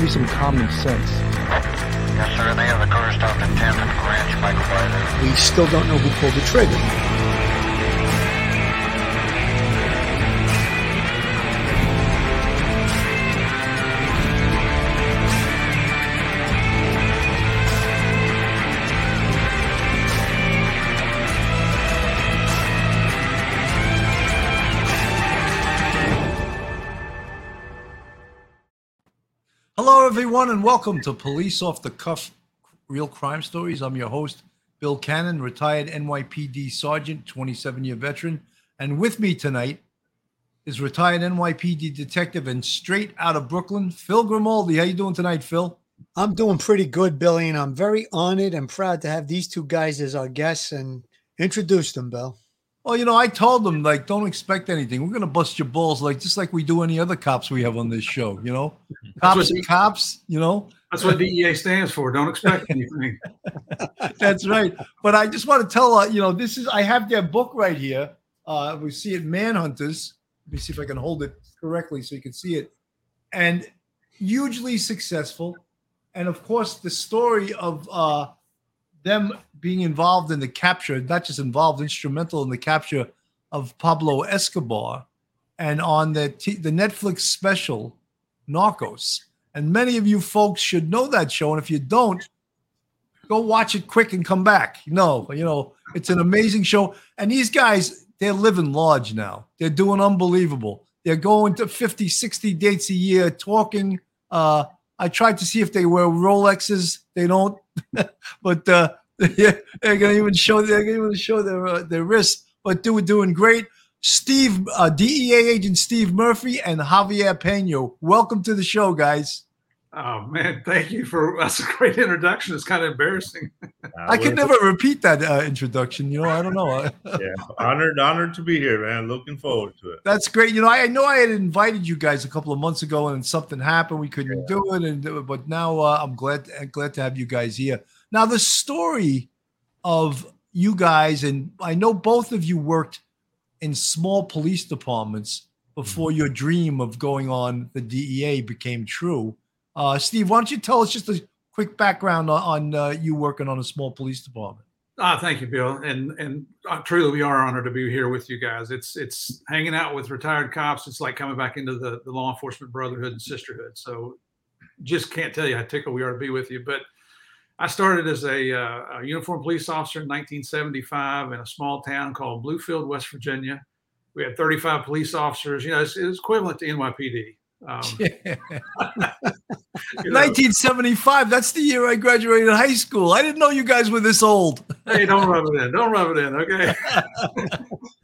to be some common sense. Yes, sir. They have the car stopped at 10th and Ranch Microbiome. We still don't know who pulled the trigger. Everyone, and welcome to Police Off the Cuff Real Crime Stories. I'm your host, Bill Cannon, retired NYPD Sergeant, 27 year veteran. And with me tonight is retired NYPD detective and straight out of Brooklyn, Phil Grimaldi. How you doing tonight, Phil? I'm doing pretty good, Billy, and I'm very honored and proud to have these two guys as our guests and introduce them, Bill. Well, you know, I told them like, don't expect anything. We're gonna bust your balls, like just like we do any other cops we have on this show. You know, cops what and cops. You know, That's what DEA stands for. Don't expect anything. That's right. But I just want to tell uh, you know, this is I have their book right here. Uh, we see it, Manhunters. Let me see if I can hold it correctly so you can see it. And hugely successful. And of course, the story of uh, them being involved in the capture, not just involved, instrumental in the capture of Pablo Escobar, and on the t- the Netflix special Narcos. And many of you folks should know that show. And if you don't, go watch it quick and come back. No, you know, it's an amazing show. And these guys, they're living large now. They're doing unbelievable. They're going to 50, 60 dates a year talking. Uh, I tried to see if they wear Rolexes. They don't, but uh, yeah, they're gonna even show they're gonna even show their uh, their wrists. But they were doing great. Steve, uh, DEA agent Steve Murphy and Javier Peña. Welcome to the show, guys. Oh man, thank you for that's a great introduction. It's kind of embarrassing. I could never repeat that uh, introduction. You know, I don't know. yeah, honored, honored to be here, man. Looking forward to it. That's great. You know, I, I know I had invited you guys a couple of months ago, and something happened. We couldn't do it, and but now uh, I'm glad glad to have you guys here. Now, the story of you guys, and I know both of you worked in small police departments before your dream of going on the DEA became true. Uh, Steve, why don't you tell us just a quick background on, on uh, you working on a small police department? Ah, thank you, Bill. And and uh, truly, we are honored to be here with you guys. It's it's hanging out with retired cops. It's like coming back into the, the law enforcement brotherhood and sisterhood. So, just can't tell you how tickled we are to be with you. But I started as a, uh, a uniformed police officer in 1975 in a small town called Bluefield, West Virginia. We had 35 police officers. You know, it's, it's equivalent to NYPD. Um, you know, 1975. That's the year I graduated high school. I didn't know you guys were this old. hey, don't rub it in. Don't rub it in. Okay.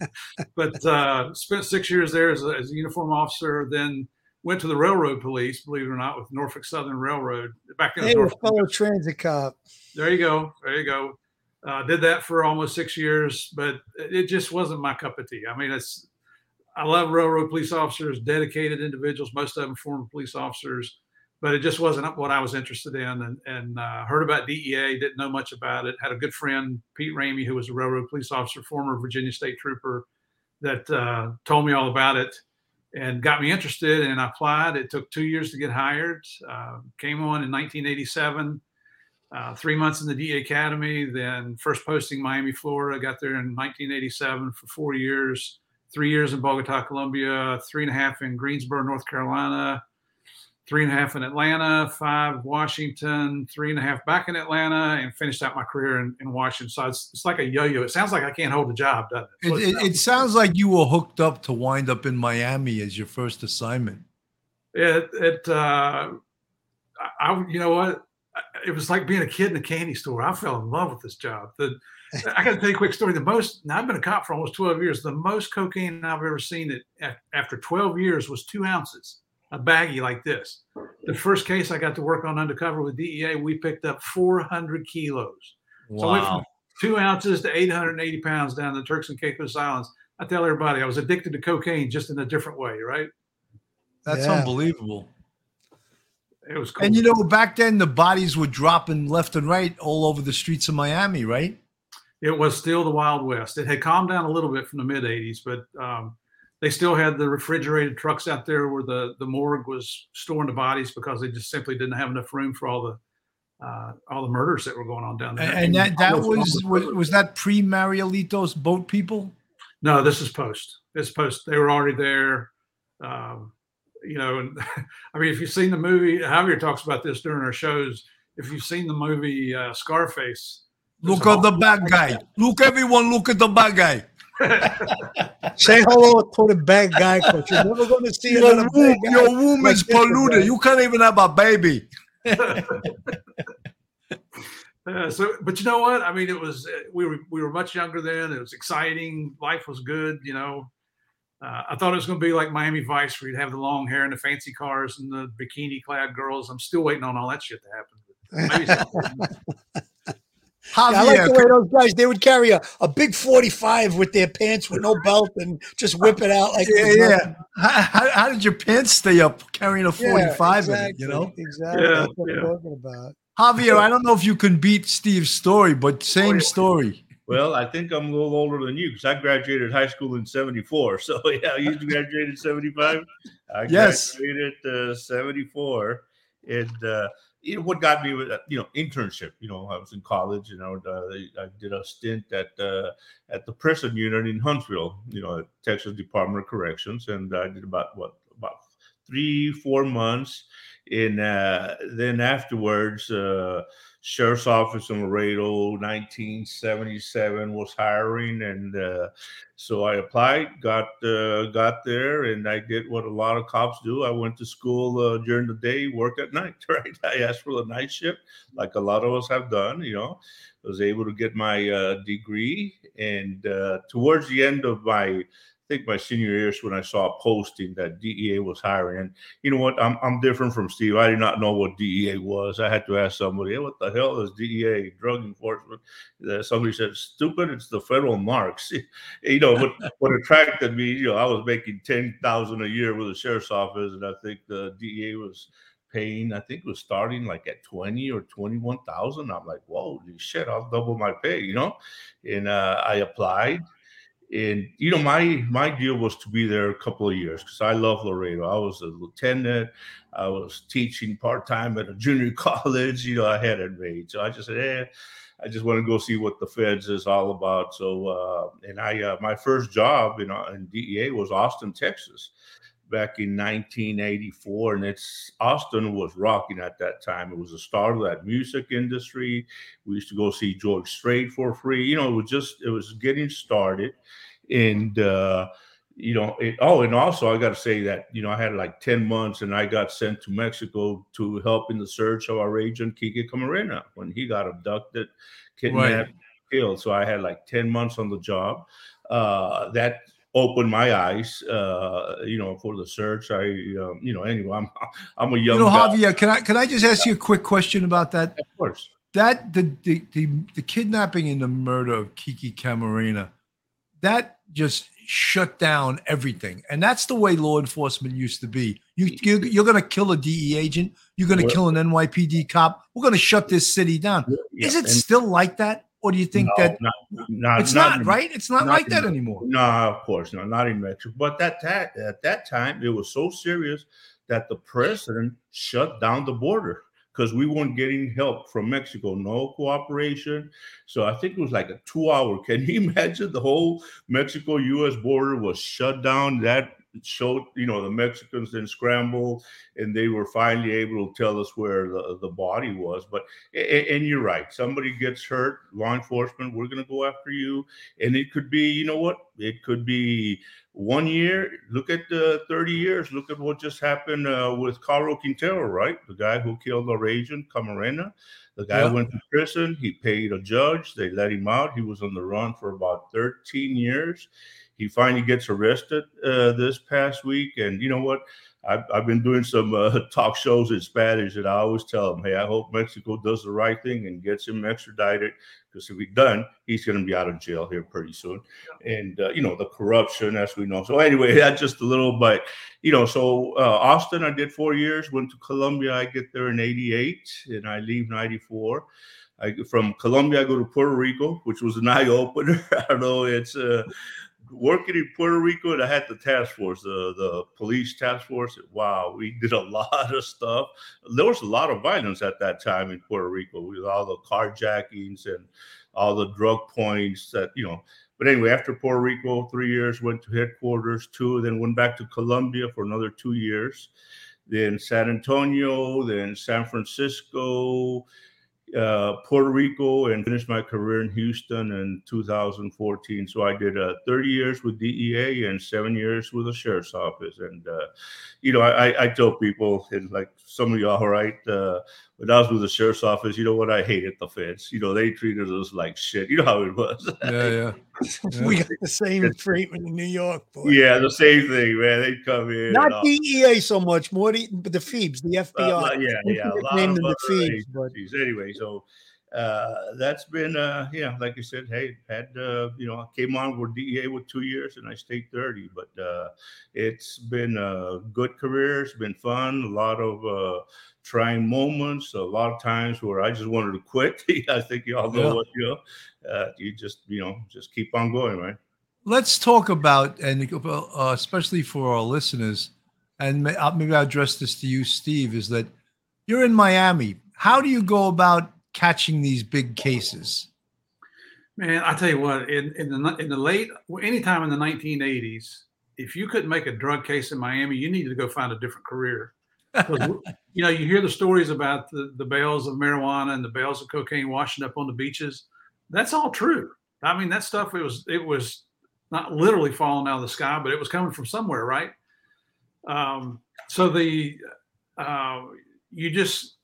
but uh, spent six years there as a, as a uniform officer. Then went to the railroad police, believe it or not, with Norfolk Southern Railroad. Back was Hey, a Norfolk- fellow transit cop. there you go. There you go. Uh, did that for almost six years, but it just wasn't my cup of tea. I mean, it's I love railroad police officers, dedicated individuals, most of them former police officers, but it just wasn't what I was interested in. And, and uh, heard about DEA, didn't know much about it. Had a good friend, Pete Ramey, who was a railroad police officer, former Virginia State Trooper, that uh, told me all about it and got me interested. And I applied. It took two years to get hired. Uh, came on in 1987 uh, three months in the DA Academy, then first posting Miami, Florida. Got there in 1987 for four years, three years in Bogota, Colombia, three and a half in Greensboro, North Carolina, three and a half in Atlanta, five Washington, three and a half back in Atlanta, and finished out my career in, in Washington. So it's, it's like a yo-yo. It sounds like I can't hold a job, doesn't it? It, it, it sounds like you were hooked up to wind up in Miami as your first assignment. it it uh I, I you know what it was like being a kid in a candy store i fell in love with this job the i gotta tell you a quick story the most now i've been a cop for almost 12 years the most cocaine i've ever seen it after 12 years was two ounces a baggie like this the first case i got to work on undercover with dea we picked up 400 kilos so I went from two ounces to 880 pounds down the turks and caicos islands i tell everybody i was addicted to cocaine just in a different way right That's Yeah. unbelievable. it was cool. And you know, back then the bodies were dropping left and right all over the streets of Miami, right? It was still the Wild West. It had calmed down a little bit from the mid '80s, but um, they still had the refrigerated trucks out there where the the morgue was storing the bodies because they just simply didn't have enough room for all the uh, all the murders that were going on down there. And, and that that was was, was that pre Marielitos boat people? No, this is post. This post. They were already there. Um, you know, and I mean, if you've seen the movie, Javier talks about this during our shows. If you've seen the movie uh, Scarface, Look at the bad guy. Look, everyone, look at the bad guy. Say hello to the bad guy, coach. You're never going to see Your another womb, bad guy. your womb like is polluted. You can't even have a baby. Uh, so, but you know what? I mean, it was uh, we were we were much younger then. It was exciting. Life was good. You know, uh, I thought it was going to be like Miami Vice, where you'd have the long hair and the fancy cars and the bikini clad girls. I'm still waiting on all that shit to happen. Maybe someday. Yeah, I like the way those guys they would carry a, a big 45 with their pants with no belt and just whip it out like yeah, yeah. How, how, how did your pants stay up carrying a Yeah, 45 in it, you know? exactly. Yeah, That's what yeah. I'm talking about. Javier, I don't know if you can beat Steve's story, but same story. Well, I think I'm a little older than you because I graduated high school in '74. So yeah, you graduated in '75. I Yes. graduated uh, '74, and uh, you know what got me with uh, you know internship. You know, I was in college, and I, would, uh, I did a stint at uh, at the prison unit in Huntsville. You know, Texas Department of Corrections, and I did about what about three four months. And uh, then afterwards, uh, sheriff's office in Laredo, 1977 was hiring, and uh, so I applied, got uh, got there, and I did what a lot of cops do. I went to school uh, during the day, work at night. Right, I asked for the night shift, like a lot of us have done. You know, I was able to get my uh, degree, and uh, towards the end of my think my senior year is when I saw a posting that DEA was hiring. And you know what? I'm, I'm different from Steve. I did not know what DEA was. I had to ask somebody, hey, what the hell is DEA, drug enforcement? Uh, somebody said, stupid, it's the federal marks. you know, what, what attracted me, you know, I was making 10000 a year with the sheriff's office, and I think the DEA was paying, I think it was starting like at 20 or 21,000. I'm like, whoa, shit, I'll double my pay, you know? And uh, I applied and you know my my deal was to be there a couple of years because i love laredo. I was a lieutenant. I was teaching part-time at a junior college. You know i had it made so i just said eh, i just want to go see what the feds is all about. So uh and i uh, my first job in, uh, in dea was austin texas back in 1984 and it's austin was rocking at that time. It was the start of that music industry. We used to go see george strait for free. You know it was just it was getting started. And uh you know it, oh and also i got to say that you know i had like 10 months and i got sent to mexico to help in the search of our agent Kiki camarena when he got abducted kidnapped killed. So i had like 10 months on the job. Uh that opened my eyes uh you know for the search i um, you know anyway i'm i'm a young You know, guy, Javier, can I can I just ask you a quick question about that? of course That the the the, the kidnapping and the murder of Kiki Camarena, that just shut down everything, and that's the way law enforcement used to be. You you're, you're going to kill a DE agent, you're going to kill an NYPD cop. We're going to shut this city down. Yeah, Is it and- still like that, or do you think no, that not, not, it's not, in- right? It's not, not like in- that anymore. No, of course not. Not in Mexico. But that, that at that time, it was so serious that the president shut down the border because we weren't getting help from Mexico. No cooperation. So I think it was like a two-hour. Can you imagine the whole Mexico-U.S. border was shut down? That showed, you know, the Mexicans then scrambled, and they were finally able to tell us where the, the body was. But a- and you're right. Somebody gets hurt, law enforcement, we're going to go after you and it could be you know what it could be one year look at the 30 years look at what just happened uh, with Caro Quintero right the guy who killed our agent Camarena the guy Yeah. went to prison he paid a judge they let him out he was on the run for about 13 years he finally gets arrested uh, this past week and you know what I've, I've been doing some uh, talk shows in Spanish, and I always tell them, "Hey, I hope Mexico does the right thing and gets him extradited, because if he done, he's going to be out of jail here pretty soon." And uh, you know the corruption, as we know. So anyway, that's just a little, but you know, so uh, Austin, I did four years. Went to Colombia. I get there in '88, and I leave '94. I from Colombia, I go to Puerto Rico, which was an eye opener. I don't know it's uh, working in Puerto Rico, I had the task force, the the police task force. Wow, we did a lot of stuff. There was a lot of violence at that time in Puerto Rico with all the carjackings and all the drug points that you know. But anyway, after Puerto Rico, three years went to headquarters, two, then went back to Colombia for another two years, then San Antonio, then San Francisco, uh, Puerto Rico and finished my career in Houston in 2014. So I did uh, 30 years with DEA and seven years with the sheriff's office. And, uh, you know, I, I tell people, and like some of y'all, right, uh, when I was with the sheriff's office, you know what? I hated the feds. You know, they treated us like shit. You know how it was. Yeah, yeah. we got the same treatment in New York. Boy. yeah, the same thing, man. They come in. Not DEA so much, more the, but the Phoebes, the FBI. Uh, yeah, We yeah. A lot of them the other Phoebes, but. Anyway, so uh, that's been, uh, yeah, like you said, hey, had, uh, you know, I came on with DEA with two years and I stayed 30, but uh, it's been a good career. It's been fun. A lot of uh, trying moments, a lot of times where I just wanted to quit. I think you all know Yeah. what, you know, uh, you just, you know, just keep on going, right? Let's talk about, and uh, especially for our listeners, and may- uh, maybe I'll address this to you, Steve, is that you're in Miami. How do you go about catching these big cases? Man, I tell you what, in, in the in the late anytime in the 1980s, if you couldn't make a drug case in Miami, you needed to go find a different career. You know, you hear the stories about the, the bales of marijuana and the bales of cocaine washing up on the beaches. That's all true. I mean, that stuff it was it was not literally falling out of the sky, but it was coming from somewhere, right? Um, so the uh, you just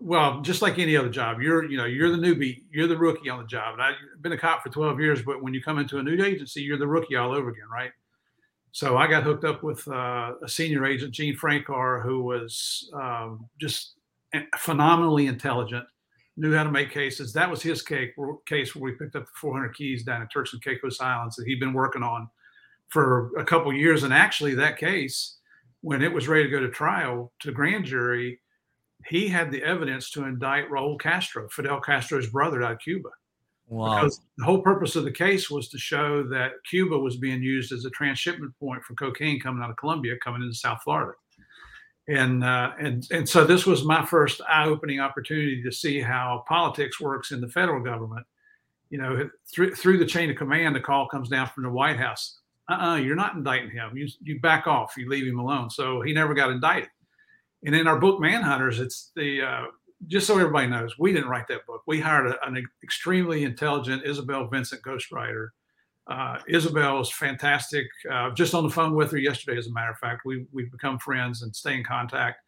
well, just like any other job, you're you know you're the newbie, you're the rookie on the job. And I've been a cop for 12 years, but when you come into a new agency, you're the rookie all over again, right? So I got hooked up with uh, a senior agent, Gene Frankar, who was um, just phenomenally intelligent, knew how to make cases. That was his case, where we picked up the 400 keys down in Turks and Caicos Islands that he'd been working on for a couple years. And actually, that case, when it was ready to go to trial to grand jury, he had the evidence to indict Raul Castro, Fidel Castro's brother out of Cuba. Wow. Because the whole purpose of the case was to show that Cuba was being used as a transshipment point for cocaine coming out of Colombia, coming into South Florida. And uh, and and so this was my first eye-opening opportunity to see how politics works in the federal government. You know, through through the chain of command, the call comes down from the White House. Uh-uh, you're not indicting him. You you back off. You leave him alone. So he never got indicted. And in our book Manhunters, it's the uh, just so everybody knows, we didn't write that book. We hired a, an extremely intelligent Isabel Vincent ghostwriter. Uh, Isabel is fantastic. Uh, just on the phone with her yesterday, as a matter of fact, we we've become friends and stay in contact.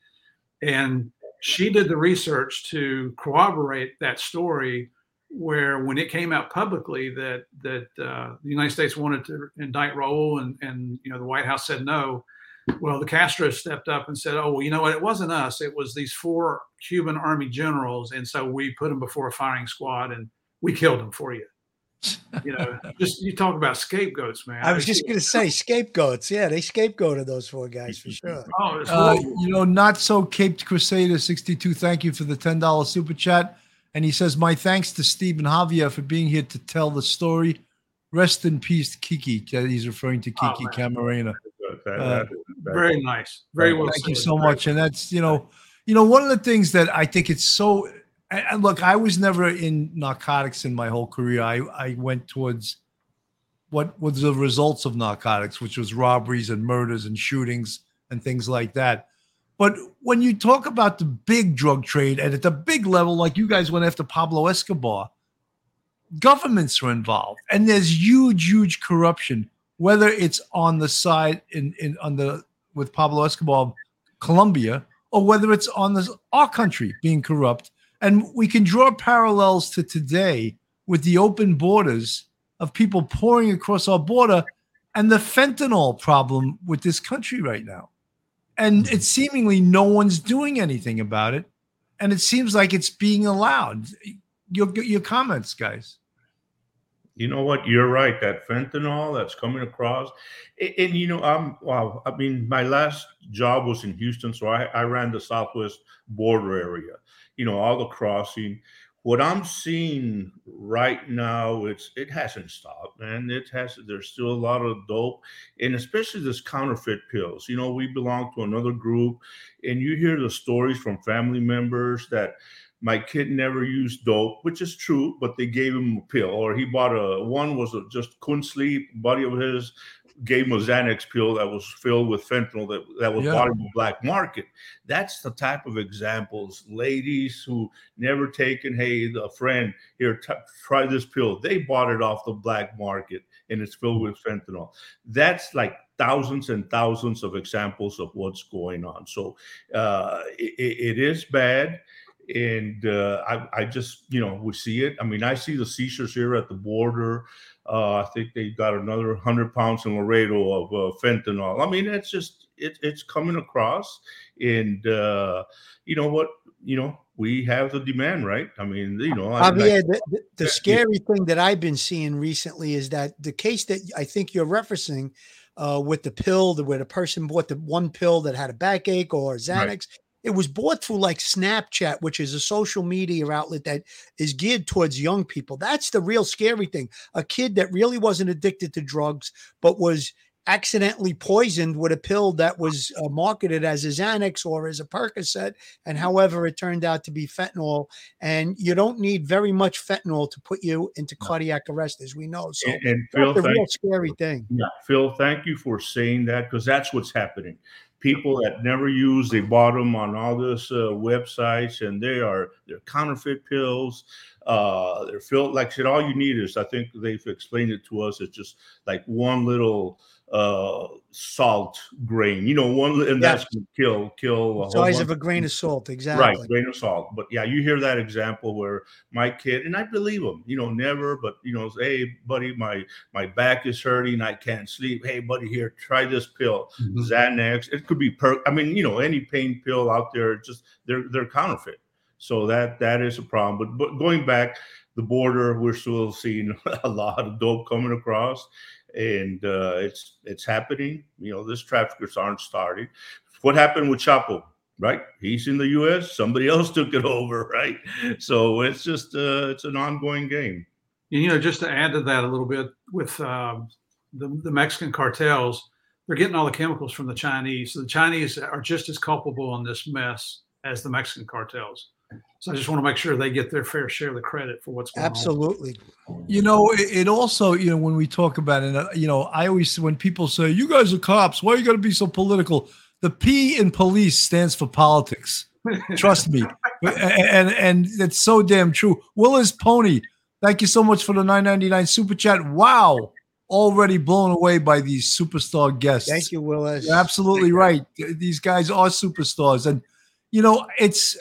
And she did the research to corroborate that story. Where when it came out publicly that that uh, the United States wanted to indict Raul and and you know the White House said no, well, the Castro stepped up and said, "Oh, well, you know what? It wasn't us. It was these four Cuban army generals, and so we put them before a firing squad, and we killed them for you." You know, just you talk about scapegoats, man. I was just going to say scapegoats. Yeah, they scapegoated those four guys for sure. oh, Uh, you know, not so caped Crusader 62. Thank you for the $10 super chat. And he says, My thanks to Stephen Javier for being here to tell the story. Rest in peace, Kiki. He's referring to Kiki Oh, Camarena. That- Uh, that- that- very nice, very well. Thank you so Very- much. And that's, you know, you know, one of the things that I think it's so and and look, I was never in narcotics in my whole career. I, I went towards what was the results of narcotics, which was robberies and murders and shootings and things like that. But when you talk about the big drug trade and at the big level, like you guys went after Pablo Escobar, governments are involved and there's huge, huge corruption, whether it's on the side in, in on the with Pablo Escobar, Colombia, or whether it's on this our country being corrupt. And we can draw parallels to today with the open borders of people pouring across our border and the fentanyl problem with this country right now. And hmm. it's seemingly no one's doing anything about it. And it seems like it's being allowed. Your, your comments, guys. You know what? You're right. That fentanyl that's coming across, and, and, you know, I'm wow. I mean, my last job was in Houston, so I, I ran the Southwest border area. You know, all the crossing what I'm seeing right now, it's it hasn't stopped, man. It has. There's still a lot of dope, and especially this counterfeit pills. You know, we belong to another group, and you hear the stories from family members that my kid never used dope, which is true, but they gave him a pill, or he bought a one was a, just couldn't sleep. Buddy of his gave him a Xanax pill that was filled with fentanyl that, that was Yeah. bought in the black market. That's the type of examples. Ladies who never taken, hey, a friend here, t- try this pill. They bought it off the black market and it's filled with fentanyl. That's like thousands and thousands of examples of what's going on. So uh, it, it is bad. And uh, I, I just, you know, we see it. I mean, I see the seizures here at the border. Uh, I think they got another hundred pounds in Laredo of uh, fentanyl. I mean, it's just it, it's coming across, and uh, you know what? You know, we have the demand, right? I mean, you know, I- Javier, the, the, the Yeah. scary thing that I've been seeing recently is that the case that I think you're referencing uh, with the pill, the, where the person bought the one pill that had a backache or Xanax, it was bought through like Snapchat, which is a social media outlet that is geared towards young people. That's the real scary thing. A kid that really wasn't addicted to drugs, but was accidentally poisoned with a pill that was uh, marketed as a Xanax or as a Percocet, and however it turned out to be fentanyl. And you don't need very much fentanyl to put you into cardiac arrest, as we know. So and, and Phil, that's a real scary thing. Yeah, Phil, thank you for saying that because that's what's happening. People that never use, they bought them on all this uh, websites, and they are they're counterfeit pills. Uh, they're filled like shit. All you need is, I think they've explained it to us. It's just like one little uh salt grain, you know, one, and Yeah. that's kill kill a Size of a grain of salt, exactly. Right, grain of salt. But yeah, you hear that example where my kid, and I believe him, you know, never, but you know, hey, buddy, my my back is hurting, I can't sleep. Hey, buddy, here, try this pill, Xanax. It could be per. I mean, you know, any pain pill out there, just they're they're counterfeit. So that that is a problem. But but going back, the border, we're still seeing a lot of dope coming across, and uh, it's it's happening. You know, this traffickers aren't starting. What happened with Chapo? Right, he's in the U.S. Somebody else took it over. Right, so it's just uh, it's an ongoing game. And, you know, just to add to that a little bit with um, the, the Mexican cartels, they're getting all the chemicals from the Chinese. The Chinese are just as culpable in this mess as the Mexican cartels. So I just want to make sure they get their fair share of the credit for what's going on. Absolutely. You know, it, it also, you know, when we talk about it, uh, you know, I always, when people say, you guys are cops, why are you going to be so political? The P in police stands for politics. Trust me. And, and it's so damn true. Willis Pony, thank you so much for the 999 super chat. Wow. Already blown away by these superstar guests. Thank you, Willis. You're absolutely right. These guys are superstars. And, you know, it's,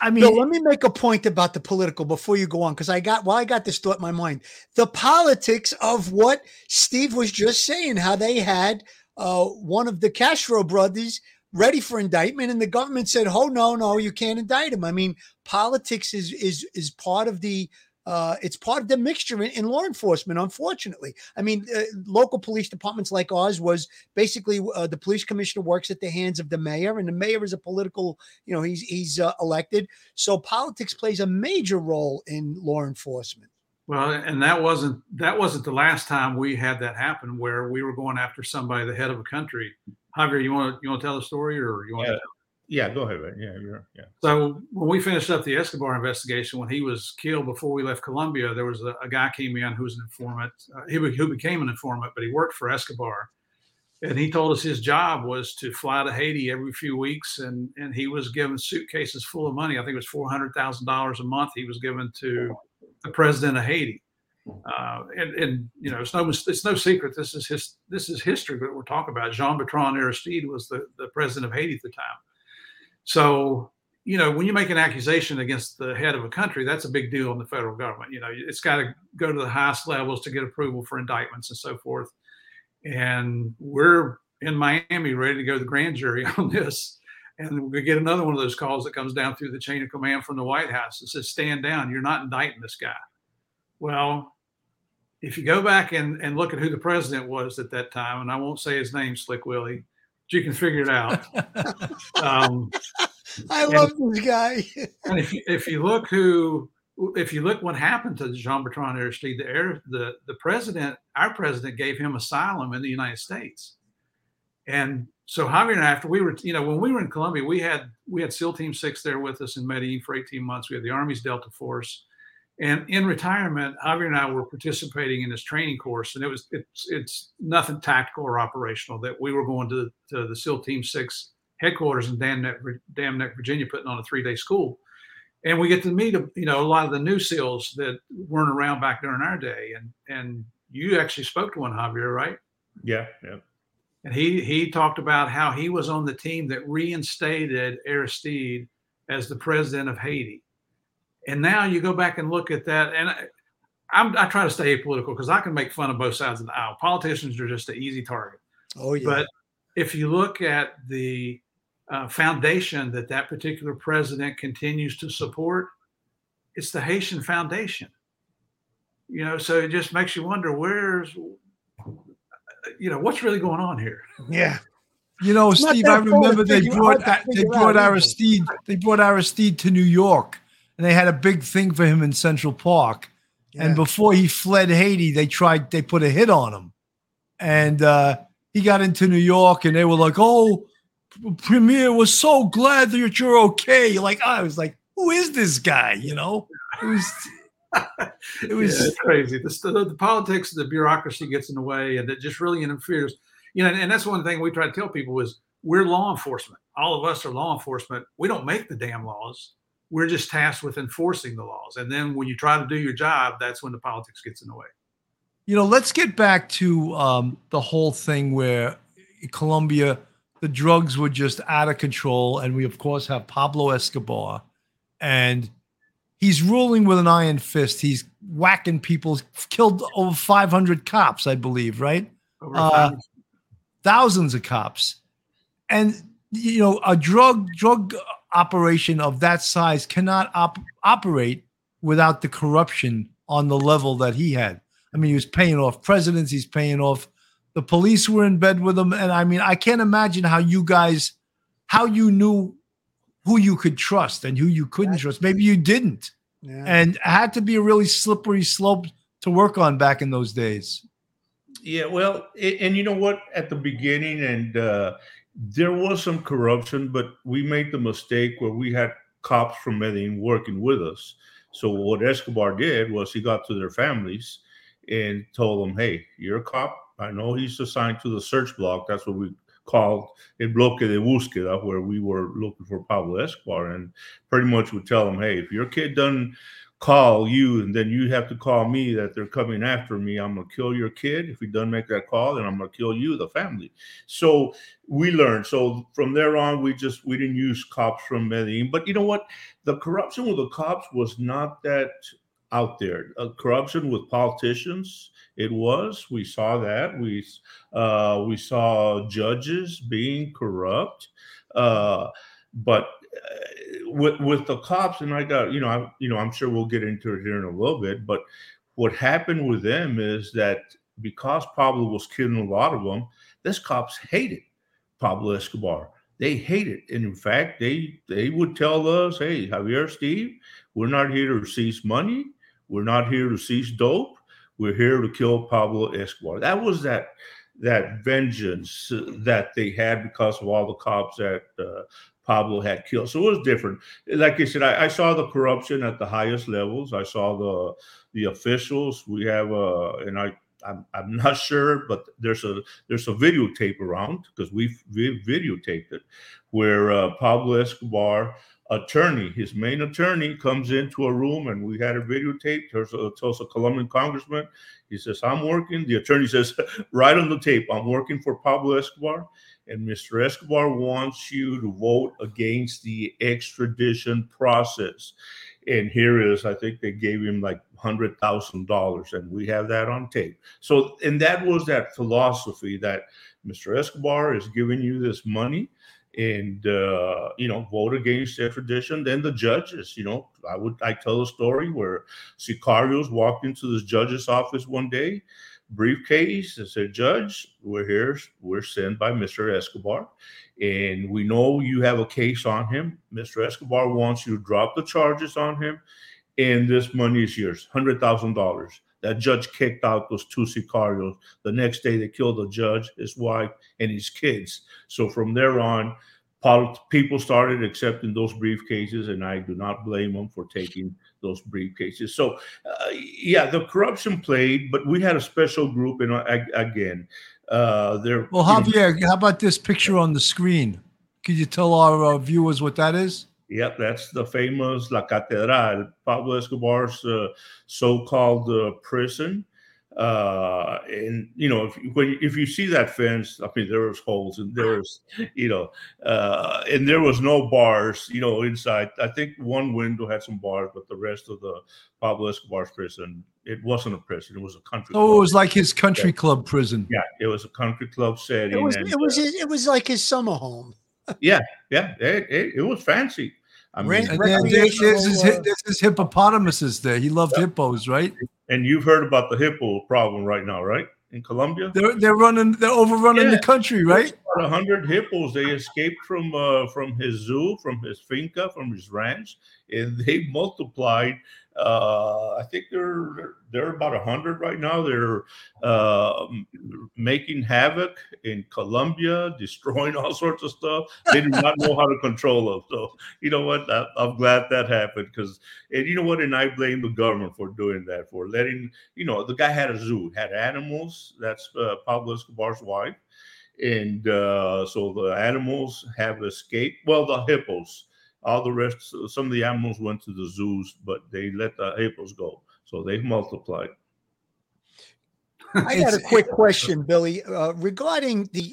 I mean, let me make a point about the political before you go on, because I got well, I got this thought in my mind. The politics of what Steve was just saying, how they had uh, one of the Castro brothers ready for indictment, and the government said, "Oh no, no, you can't indict him." I mean, politics is is is part of the uh, it's part of the mixture in, in law enforcement. Unfortunately, I mean, uh, local police departments like ours was basically uh, the police commissioner works at the hands of the mayor, and the mayor is a political, you know, he's he's uh, elected. So politics plays a major role in law enforcement. Well, and that wasn't that wasn't the last time we had that happen where we were going after somebody, the head of a country. Javier, you want to you want to tell the story, or you want? Yeah. To Yeah, go ahead. Yeah, yeah. So when we finished up the Escobar investigation, when he was killed before we left Colombia, there was a, a guy came in who was an informant. Uh, he who became an informant, but he worked for Escobar, and he told us his job was to fly to Haiti every few weeks, and and he was given suitcases full of money. I think it was four hundred thousand dollars a month. He was given to the president of Haiti. Uh, and, and you know it's no it's no secret this is his this is history that we're talking about. Jean Bertrand Aristide was the, the president of Haiti at the time. So, you know, when you make an accusation against the head of a country, that's a big deal in the federal government. You know, it's got to go to the highest levels to get approval for indictments and so forth. And we're in Miami ready to go to the grand jury on this. And we get another one of those calls that comes down through the chain of command from the White House that says, stand down, you're not indicting this guy. Well, if you go back and, and look at who the president was at that time, and I won't say his name, Slick Willie, you can figure it out. Um, I love this guy. and if you, if you look who if you look what happened to Jean Bertrand Aristide, the air, the the president, our president gave him asylum in the United States. And so Javier and I, after we were, you know, when we were in Colombia, we had we had SEAL Team Six there with us in Medellin for 18 months. We had the Army's Delta Force. And in retirement, Javier and I were participating in this training course, and it was it's it's nothing tactical or operational. That we were going to, to the SEAL Team Six headquarters in Dam Neck, Dam Neck, Virginia, putting on a three day school and we get to meet you know a lot of the new seals that weren't around back during our day and and you actually spoke to one javier right Yeah, yeah. and he he talked about how he was on the team that reinstated aristide as the president of haiti and now you go back and look at that and I, I'm, I try to stay apolitical because I can make fun of both sides of the aisle. Politicians are just an easy target. Oh yeah. But if you look at the uh, foundation that that particular president continues to support, it's the Haitian Foundation. You know, so it just makes you wonder where's, you know, what's really going on here. yeah. You know, It's Steve, I remember they brought that they brought out, is it? Aristide they brought Aristide to New York and they had a big thing for him in Central Park. And before he fled Haiti, they tried they put a hit on him. And uh he got into New York and they were like, "Oh, Premier was so glad that you're okay." Like I was like, "Who is this guy?" You know? It was it was Yeah, crazy. The, the, the politics, the bureaucracy gets in the way, and it just really interferes. You know, and, and that's one thing we try to tell people is we're law enforcement. All of us are law enforcement. We don't make the damn laws. We're just tasked with enforcing the laws. And then when you try to do your job, that's when the politics gets in the way. You know, let's get back to um, the whole thing where Colombia, the drugs were just out of control. And we, of course, have Pablo Escobar, and he's ruling with an iron fist. He's whacking people, killed over 500 cops, I believe, right? Uh, thousand- Thousands of cops. And, you know, a drug drug operation of that size cannot op- operate without the corruption on the level that he had. I mean, he was paying off presidents, he's paying off the police were in bed with him. And I mean, I can't imagine how you guys, how you knew who you could trust and who you couldn't trust. Maybe you didn't. Yeah. And it had to be a really slippery slope to work on back in those days. Yeah, well, a- and you know what? At the beginning, and uh, there was some corruption, but we made the mistake where we had cops from Medellin working with us. So what Escobar did was he got to their families and told them, "Hey, you're a cop. I know he's assigned to the search block. That's what we called a bloque de búsqueda, where we were looking for Pablo Escobar, and pretty much would tell them, "Hey, if your kid doesn't." Call you and then you have to call me that they're coming after me. I'm gonna kill your kid if he doesn't make that call then i'm gonna kill you the family. So we learned. So from there on we just we didn't use cops from medellin but you know what? The corruption with the cops was not that out there. Uh, corruption with politicians it was. We saw that. We uh we saw judges being corrupt. Uh but with with the cops and i got you know i you know i'm sure we'll get into it here in a little bit but what happened with them is that because pablo was killing a lot of them this cops hated pablo escobar. They hated and in fact they they would tell us hey javier steve we're not here to seize money. We're not here to seize dope. We're here to kill pablo escobar. That was that that vengeance uh, that they had because of all the cops that uh, Pablo had killed. So it was different. Like I said, I, I, saw the corruption at the highest levels. I saw the the officials. We have uh and I I'm, I'm not sure, but there's a there's a videotape around because we we videotaped it where uh, Pablo Escobar attorney, his main attorney, comes into a room and we had a videotape. There's a, tells a Colombian congressman. He says, "I'm working." The attorney says, "Right on the tape, I'm working for Pablo Escobar." and Mr. Escobar wants you to vote against the extradition process. And here is, I think they gave him like hundred thousand dollars, and we have that on tape. So, and that was that philosophy that Mr. Escobar is giving you this money, and uh, you know, vote against their tradition Then the judges, you know, I would I tell a story where Sicarios walked into this judge's office one day briefcase and said, Judge, we're here. We're sent by Mr. Escobar. And we know you have a case on him. Mr. Escobar wants you to drop the charges on him. And this money is yours $100,000. That judge kicked out those two sicarios. The next day, they killed the judge, his wife, and his kids. So from there on, people started accepting those briefcases, and I do not blame them for taking those briefcases. So, uh, yeah, the corruption played, but we had a special group, and again, uh, there. Well, Javier, know, how about this picture on the screen? Could you tell our uh, viewers what that is? Yep, that's the famous La Catedral, Pablo Escobar's uh, so-called uh, prison. Uh, and you know, if when if you see that fence, I mean, there was holes and there was, you know, uh, and there was no bars, you know, inside. I think one window had some bars, but the rest of the Pablo Escobar's prison, it wasn't a prison; it was a country. Club. Oh, club. it was like his country club prison. Yeah, it was a country club setting. It was. And, it was. Uh, it was like his summer home. yeah, yeah, it, it, it was fancy. I mean, and then there's, his, there's his hippopotamuses there. He loved hippos, right? And you've heard about the hippo problem right now, right? In Colombia, they're they're running, they're overrunning yeah. the country, right? About hundred hippos. They escaped from uh, from his zoo, from his finca, from his ranch, and they multiplied uh, I think they're they're about hundred right now. They're uh, making havoc in Colombia, destroying all sorts of stuff. They do not know how to control them. So you know what? I, am glad that happened because, and you know what? And I blame the government for doing that, for letting you know the guy had a zoo, had animals. That's uh, Pablo Escobar's wife, and uh, so the animals have escaped. Well, the hippos all the rest, some of the animals went to the zoos, but they let the hippos go. So they've multiplied. I had a quick question, Billy, uh, regarding the.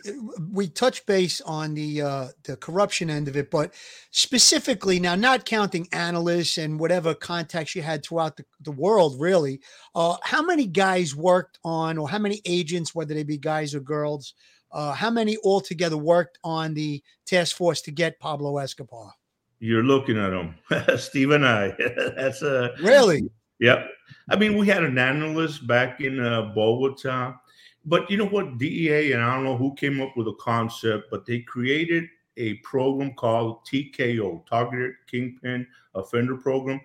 We touch base on the uh, the corruption end of it, but specifically now, not counting analysts and whatever contacts you had throughout the, the world, really. Uh, how many guys worked on, or how many agents, whether they be guys or girls, uh, how many altogether worked on the task force to get Pablo Escobar? You're looking at them, Steve and I. That's a really. Yep. I mean, we had an analyst back in uh, Bogota, but you know what? DEA and I don't know who came up with a concept, but they created a program called TKO, Targeted Kingpin Offender Program,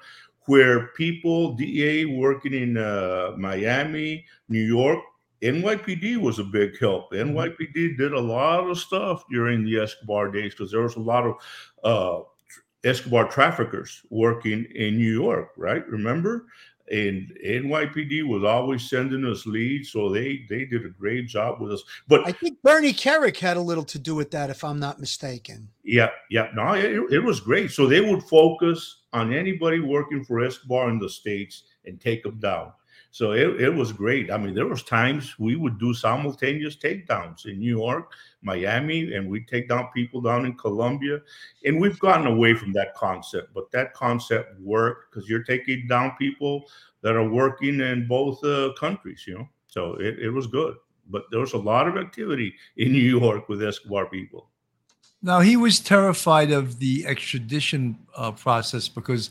where people DEA working in uh, Miami, New York, NYPD was a big help. Mm-hmm. NYPD did a lot of stuff during the Escobar days because there was a lot of uh, Escobar traffickers working in New York, right? Remember? And NYPD was always sending us leads, so they they did a great job with us. But I think Bernie Kerik had a little to do with that, if I'm not mistaken. Yeah, yeah, no, it, it was great. So they would focus on anybody working for Escobar in the states and take them down. So it, it was great. I mean, there was times we would do simultaneous takedowns in New York, Miami, and we take down people down in Colombia. And we've gotten away from that concept, but that concept worked because you're taking down people that are working in both uh, countries, you know. So it, it was good. But there was a lot of activity in New York with Escobar people. Now, he was terrified of the extradition uh, process because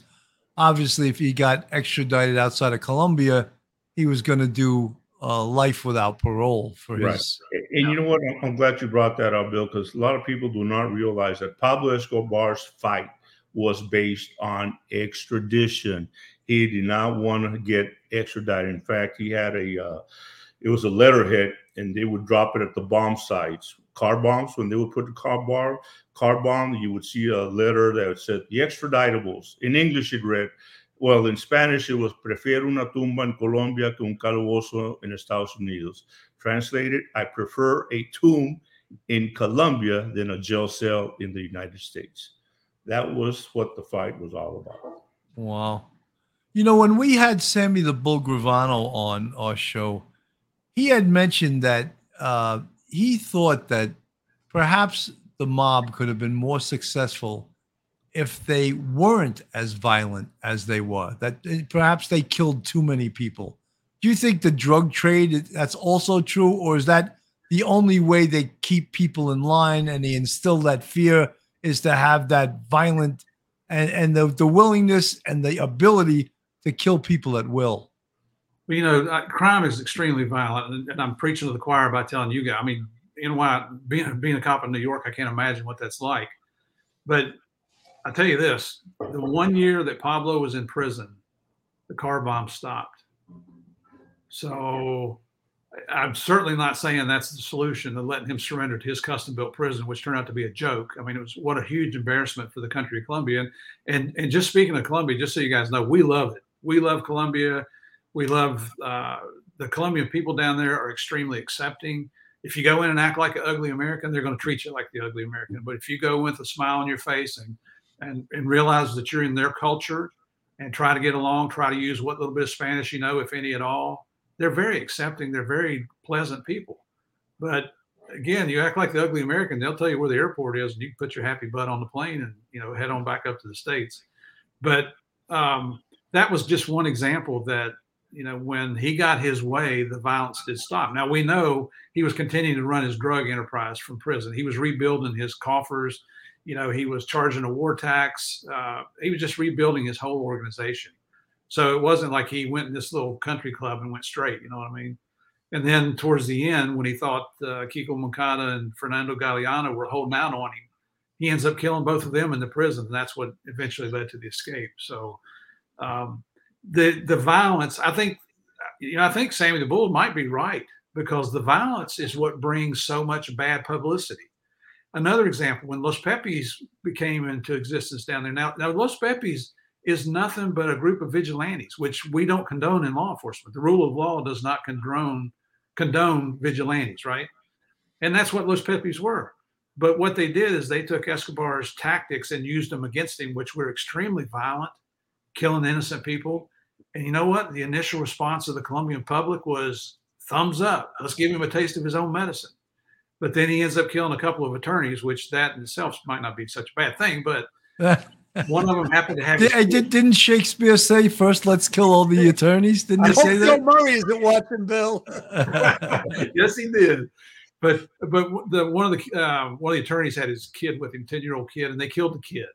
obviously, if he got extradited outside of Colombia, he was going to do uh, life without parole for his. Right. And you know what? I'm glad you brought that up, Bill, because a lot of people do not realize that Pablo Escobar's fight was based on extradition. He did not want to get extradited. In fact, he had a, uh, it was a letterhead, and they would drop it at the bomb sites, car bombs. When they would put the car bomb, car bomb, you would see a letter that said the extraditables. In English, it read well, in Spanish, it was prefiero una tumba en Colombia que un calabozo en Estados Unidos. Translated, I prefer a tomb in Colombia than a jail cell in the United States. That was what the fight was all about. Wow. You know, when we had Sammy the Bull Gravano on our show, he had mentioned that uh, he thought that perhaps the mob could have been more successful if they weren't as violent as they were, that eh, perhaps they killed too many people. Do you think the drug trade that's also true, or is that the only way they keep people in line and they instill that fear is to have that violent and, and the, the willingness and the ability to kill people at will? But you know, uh, crime is extremely violent, and, I'm preaching to the choir by telling you guys. I mean, why being being a cop in New York, I can't imagine what that's like. But I tell you this: the one year that Pablo was in prison, the car bomb stopped. So I'm certainly not saying that's the solution to letting him surrender to his custom built prison, which turned out to be a joke. I mean, it was what a huge embarrassment for the country of Colombia. And, and, and just speaking of Colombia, just so you guys know, we love it. We love Colombia. We love uh, the Colombian people down there are extremely accepting. If you go in and act like an ugly American, they're going to treat you like the ugly American. But if you go with a smile on your face and, and, and realize that you're in their culture and try to get along, try to use what little bit of Spanish you know, if any at all, they're very accepting. They're very pleasant people. But again, you act like the ugly American, they'll tell you where the airport is, and you can put your happy butt on the plane and you know head on back up to the states. But um, that was just one example that you know when he got his way, the violence did stop. Now we know he was continuing to run his drug enterprise from prison. He was rebuilding his coffers. You know, he was charging a war tax. Uh, he was just rebuilding his whole organization. So it wasn't like he went in this little country club and went straight. You know what I mean? And then towards the end, when he thought uh, Kiko Moncada and Fernando Galeano were holding out on him, he ends up killing both of them in the prison, and that's what eventually led to the escape. So um, the the violence, I think, you know, I think Sammy the Bull might be right because the violence is what brings so much bad publicity. Another example, when Los Pepes became into existence down there. Now, now Los Pepes is nothing but a group of vigilantes, which we don't condone in law enforcement. The rule of law does not condone condone vigilantes, right? And that's what Los Pepes were. But what they did is they took Escobar's tactics and used them against him, which were extremely violent, killing innocent people. And you know what? The initial response of the Colombian public was thumbs up. Let's give him a taste of his own medicine. But then he ends up killing a couple of attorneys, which that in itself might not be such a bad thing. But one of them happened to have. Did, did, didn't Shakespeare say first, let's kill all the attorneys? Didn't he say that? Bill Murray isn't watching, Bill. yes, he did. But but the one of the uh, one of the attorneys had his kid with him, ten year old kid, and they killed the kid.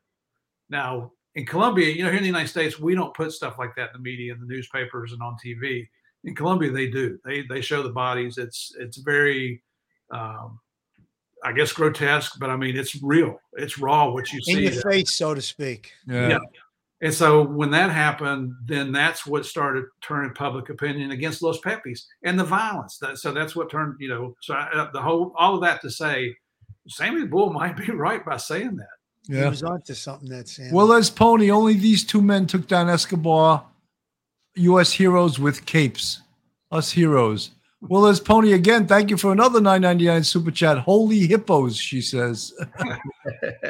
Now in Colombia, you know, here in the United States, we don't put stuff like that in the media, in the newspapers, and on TV. In Colombia, they do. They they show the bodies. It's it's very, um, I guess, grotesque, but I mean, it's real. It's raw what you In see. In your there. face, so to speak. Yeah. Yeah. And so when that happened, then that's what started turning public opinion against Los Pepes and the violence. That, so that's what turned, you know, so I, uh, the whole, all of that to say, Sammy Bull might be right by saying that. He was onto something that Sam. Well, as Pony, only these two men took down Escobar. U.S. heroes with capes. Us heroes. Well, as Pony again, thank you for another 999 super chat. Holy hippos, she says.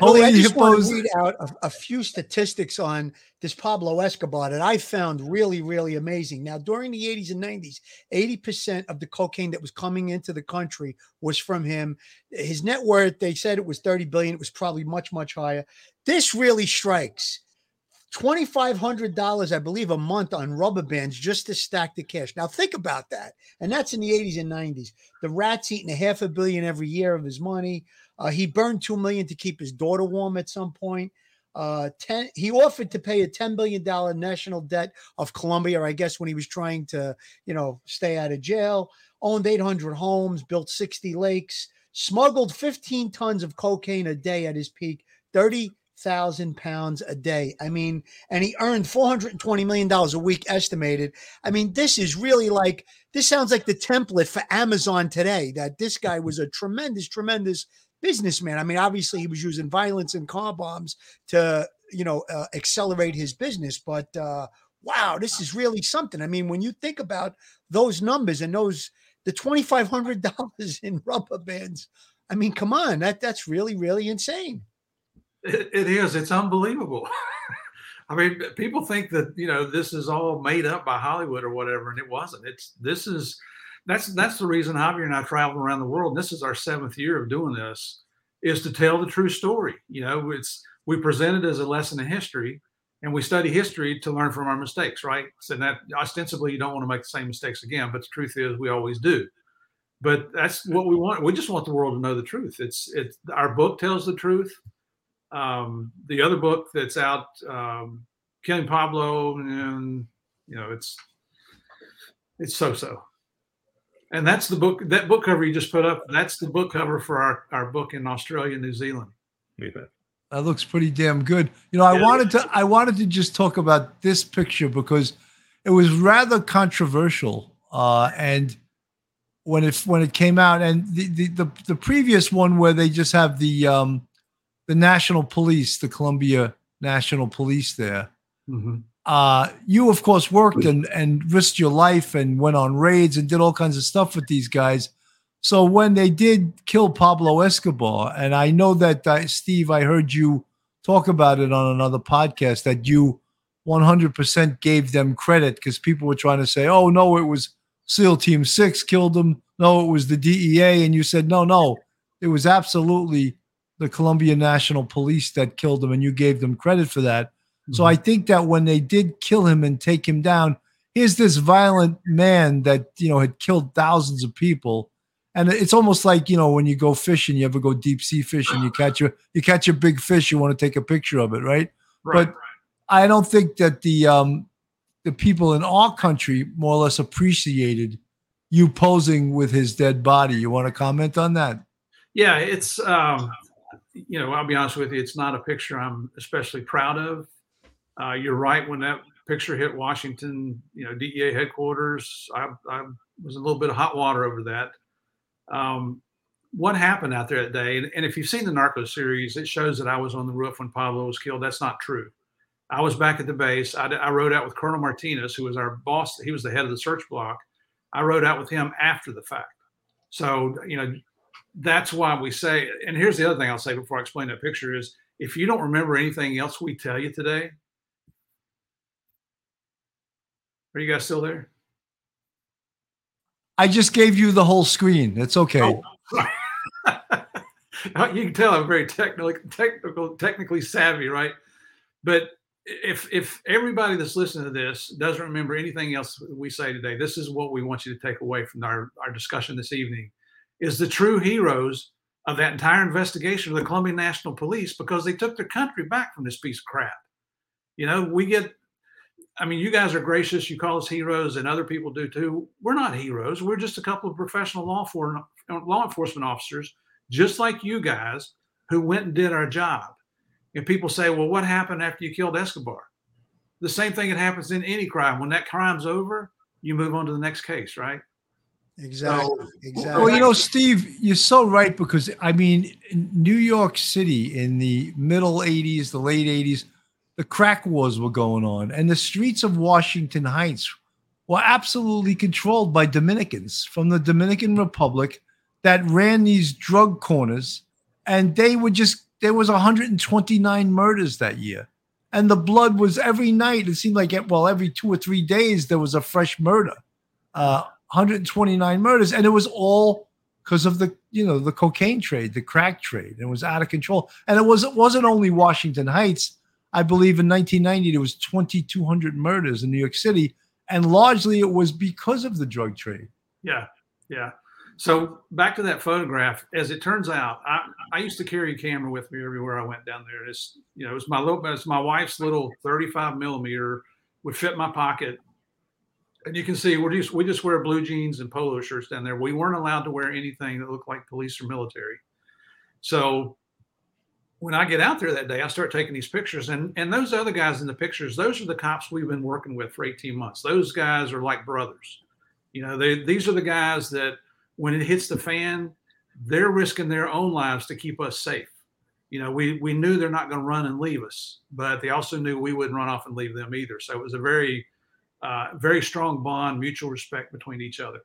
Oh, I Holy just want hippos. to read out a, a few statistics on this Pablo Escobar that I found really, really amazing. Now, during the 80s and 90s, 80% of the cocaine that was coming into the country was from him. His net worth, they said it was 30 billion. It was probably much, much higher. This really strikes. $2,500, I believe, a month on rubber bands just to stack the cash. Now, think about that. And that's in the 80s and 90s. The rat's eating a half a billion every year of his money. Uh, he burned 2 million to keep his daughter warm at some point. Uh, ten. He offered to pay a ten billion dollar national debt of Colombia, I guess, when he was trying to, you know, stay out of jail. Owned 800 homes, built 60 lakes, smuggled 15 tons of cocaine a day at his peak, 30,000 pounds a day. I mean, and he earned 420 million dollars a week estimated. I mean, this is really like this sounds like the template for Amazon today. That this guy was a tremendous, tremendous businessman. I mean, obviously he was using violence and car bombs to, you know, uh, accelerate his business. But uh, wow, this is really something. I mean, when you think about those numbers and those the twenty five hundred dollars in rubber bands, I mean, come on, that that's really really insane. It, it is. It's unbelievable. I mean, people think that you know this is all made up by Hollywood or whatever, and it wasn't. It's this is that's that's the reason Javier and I travel around the world. This is our seventh year of doing this, is to tell the true story. You know, it's we present it as a lesson in history, and we study history to learn from our mistakes, right? So that ostensibly you don't want to make the same mistakes again, but the truth is we always do. But that's what we want. We just want the world to know the truth. It's it's our book tells the truth. Um, the other book that's out, um, Killing Pablo, and you know, it's It's so so. And that's the book. That book cover you just put up. That's the book cover for our our book in Australia, New Zealand. Yeah. That looks pretty damn good. You know, I Yeah. wanted to I wanted to just talk about this picture because it was rather controversial. Uh, and when it when it came out, and the, the the the previous one where they just have the um the national police, the Colombia National Police there. Uh, you of course worked and and risked your life and went on raids and did all kinds of stuff with these guys. So when they did kill Pablo Escobar, and I know that uh, Steve, I heard you talk about it on another podcast that you 100% gave them credit because people were trying to say, "Oh no, it was SEAL Team Six killed him." No, it was the DEA, and you said, "No, no, it was absolutely the Colombia National Police that killed him," and you gave them credit for that. So I think that when they did kill him and take him down, here's this violent man that you know had killed thousands of people, and it's almost like you know when you go fishing, you ever go deep sea fishing, you catch a you catch a big fish, you want to take a picture of it, right? Right. But I don't think that the um, the people in our country more or less appreciated you posing with his dead body. You want to comment on that? Yeah, it's um, you know, I'll be honest with you, it's not a picture I'm especially proud of. Uh, you're right. When that picture hit Washington, you know, DEA headquarters, I, I was a little bit of hot water over that. Um, what happened out there that day? And, and if you've seen the Narcos series, it shows that I was on the roof when Pablo was killed. That's not true. I was back at the base. I, I rode out with Colonel Martinez, who was our boss. He was the head of the search block. I rode out with him after the fact. So, you know, that's why we say, and here's the other thing I'll say before I explain that picture is if you don't remember anything else we tell you today, are you guys still there? I just gave you the whole screen. It's okay. Oh, you can tell I'm very technical, technical, technically savvy, right? But if if everybody that's listening to this doesn't remember anything else we say today, this is what we want you to take away from our, our discussion this evening: is the true heroes of that entire investigation of the Colombia National Police because they took their country back from this piece of crap. You know, we get I mean, you guys are gracious. You call us heroes, and other people do too. We're not heroes. We're just a couple of professional law, for, law enforcement officers, just like you guys, who went and did our job. And people say, well, what happened after you killed Escobar? The same thing that happens in any crime. When that crime's over, you move on to the next case, right? Exactly. So- exactly. Well, you know, Steve, you're so right because I mean, in New York City in the middle 80s, the late 80s, the crack wars were going on, and the streets of Washington Heights were absolutely controlled by Dominicans from the Dominican Republic that ran these drug corners, and they were just there was 129 murders that year, and the blood was every night. It seemed like well, every two or three days there was a fresh murder. Uh, 129 murders, and it was all because of the you know the cocaine trade, the crack trade. It was out of control, and it was it wasn't only Washington Heights. I believe in 1990 there was 2,200 murders in New York City, and largely it was because of the drug trade. Yeah, yeah. So back to that photograph. As it turns out, I, I used to carry a camera with me everywhere I went down there. It's you know, it was my little, it's my wife's little 35 millimeter would fit my pocket. And you can see we're just we just wear blue jeans and polo shirts down there. We weren't allowed to wear anything that looked like police or military. So when I get out there that day, I start taking these pictures, and and those other guys in the pictures, those are the cops we've been working with for 18 months. Those guys are like brothers. You know, they these are the guys that when it hits the fan, they're risking their own lives to keep us safe. You know, we we knew they're not going to run and leave us, but they also knew we wouldn't run off and leave them either. So it was a very uh, very strong bond, mutual respect between each other.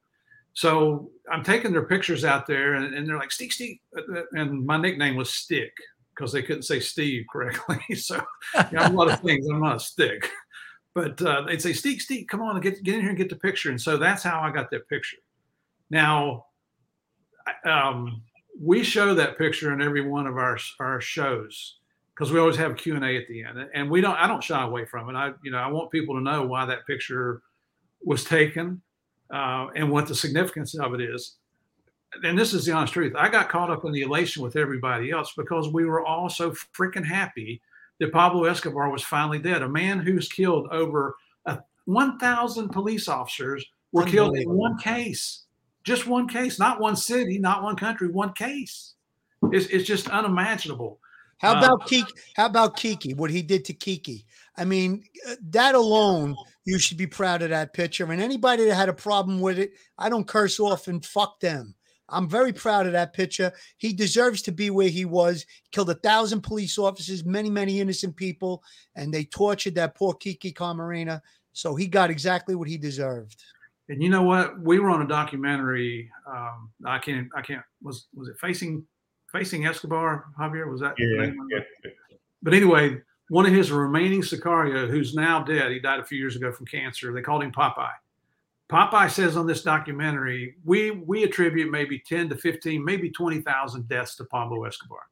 So I'm taking their pictures out there, and, and they're like, "Stick, stick," and my nickname was Stick because they couldn't say Steve correctly. so you know, a lot of things. I'm not a stick, but uh, they'd say, "Stick, stick, come on, get get in here and get the picture." And so that's how I got that picture. Now, um, we show that picture in every one of our our shows because we always have Q and A at the end, and we don't. I don't shy away from it. I you know I want people to know why that picture was taken uh, and what the significance of it is. And this is the honest truth. I got caught up in the elation with everybody else because we were all so freaking happy that Pablo Escobar was finally dead. A man who's killed over a 1,000 police officers were killed in one case, just one case, not one city, not one country, one case. It's, it's just unimaginable. How Uh, about Kiki? How about Kiki? What he did to Kiki? I mean, uh, that alone, you should be proud of that picture. And anybody that had a problem with it, I don't curse off and fuck them. I'm very proud of that picture. He deserves to be where he was. Killed a thousand police officers, many, many innocent people, and they tortured that poor Kiki Camarena. So he got exactly what he deserved. And you know what? We were on a documentary. Um, I can't. I can't. Was was it facing facing Escobar? Javier was that? the Yeah, name yeah. But anyway, one of his remaining Sicario, who's now dead, he died a few years ago from cancer. They called him Popeye. Popeye says on this documentary, we we attribute maybe 10 to 15, maybe 20,000 deaths to Pablo Escobar.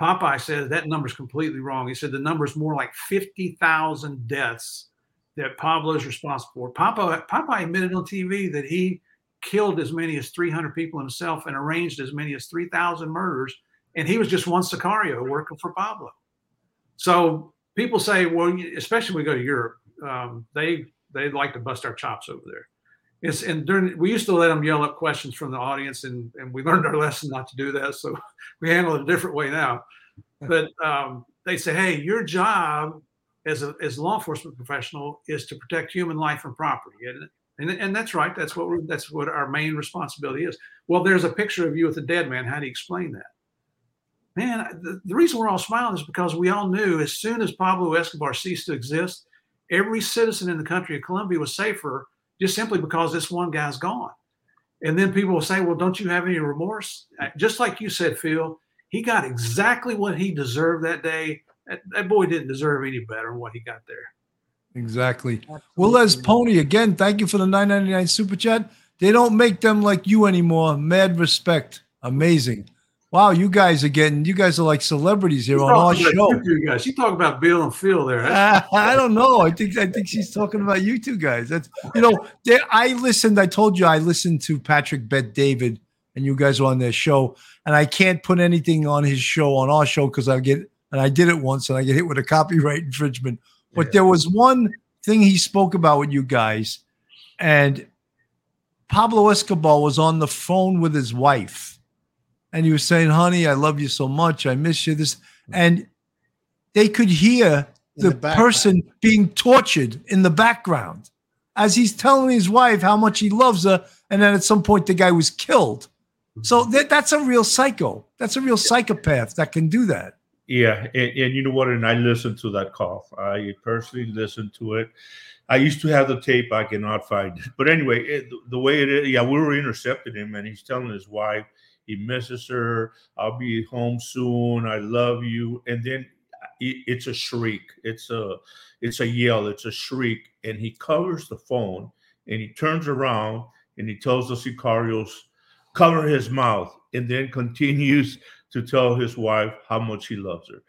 Popeye says that number's completely wrong. He said the number's more like 50,000 deaths that Pablo is responsible for. Popeye, Popeye admitted on TV that he killed as many as 300 people himself and arranged as many as 3,000 murders. And he was just one Sicario working for Pablo. So people say, well, especially when we go to Europe, um, they they like to bust our chops over there. It's and during we used to let them yell up questions from the audience, and and we learned our lesson not to do that. So we handle it a different way now. But um, they say, hey, your job as a as a law enforcement professional is to protect human life and property, and and, and that's right. That's what we're, that's what our main responsibility is. Well, there's a picture of you with a dead man. How do you explain that? Man, the, the reason we're all smiling is because we all knew as soon as Pablo Escobar ceased to exist, every citizen in the country of Colombia was safer just simply because this one guy's gone. And then people will say, well, don't you have any remorse? Uh, Just like you said, Phil, he got exactly what he deserved that day. That, that boy didn't deserve any better than what he got there. Exactly. Well, Les Pony, again, thank you for the 999 super chat. They don't make them like you anymore. Mad respect. Amazing. Wow, you guys are getting, you guys are like celebrities here on our Talking show. You two guys. You talk about Bill and Phil there. Uh, I don't know. I think I think she's talking about you two guys. That's you know. They, I listened. I told you I listened to Patrick Bet David, and you guys were on their show. And I can't put anything on his show on our show because I get and I did it once and I get hit with a copyright infringement. But Yeah. there was one thing he spoke about with you guys, and Pablo Escobar was on the phone with his wife, and he was saying, "Honey, I love you so much. I miss you." This and they could hear the, the person being tortured in the background as he's telling his wife how much he loves her, and then at some point the guy was killed. So that, that's a real psycho. That's a real psychopath that can do that. Yeah, and, and you know what? And I listened to that call. I personally listened to it. I used to have the tape. I cannot find it. But anyway, it, the way it is, yeah, we were intercepting him, and he's telling his wife he misses her. I'll be home soon. I love you. And then uh, it, it's a shriek. It's a it's a yell. It's a shriek. And he covers the phone, and he turns around, and he tells the sicarios, cover his mouth, and then continues to tell his wife how much he loves her.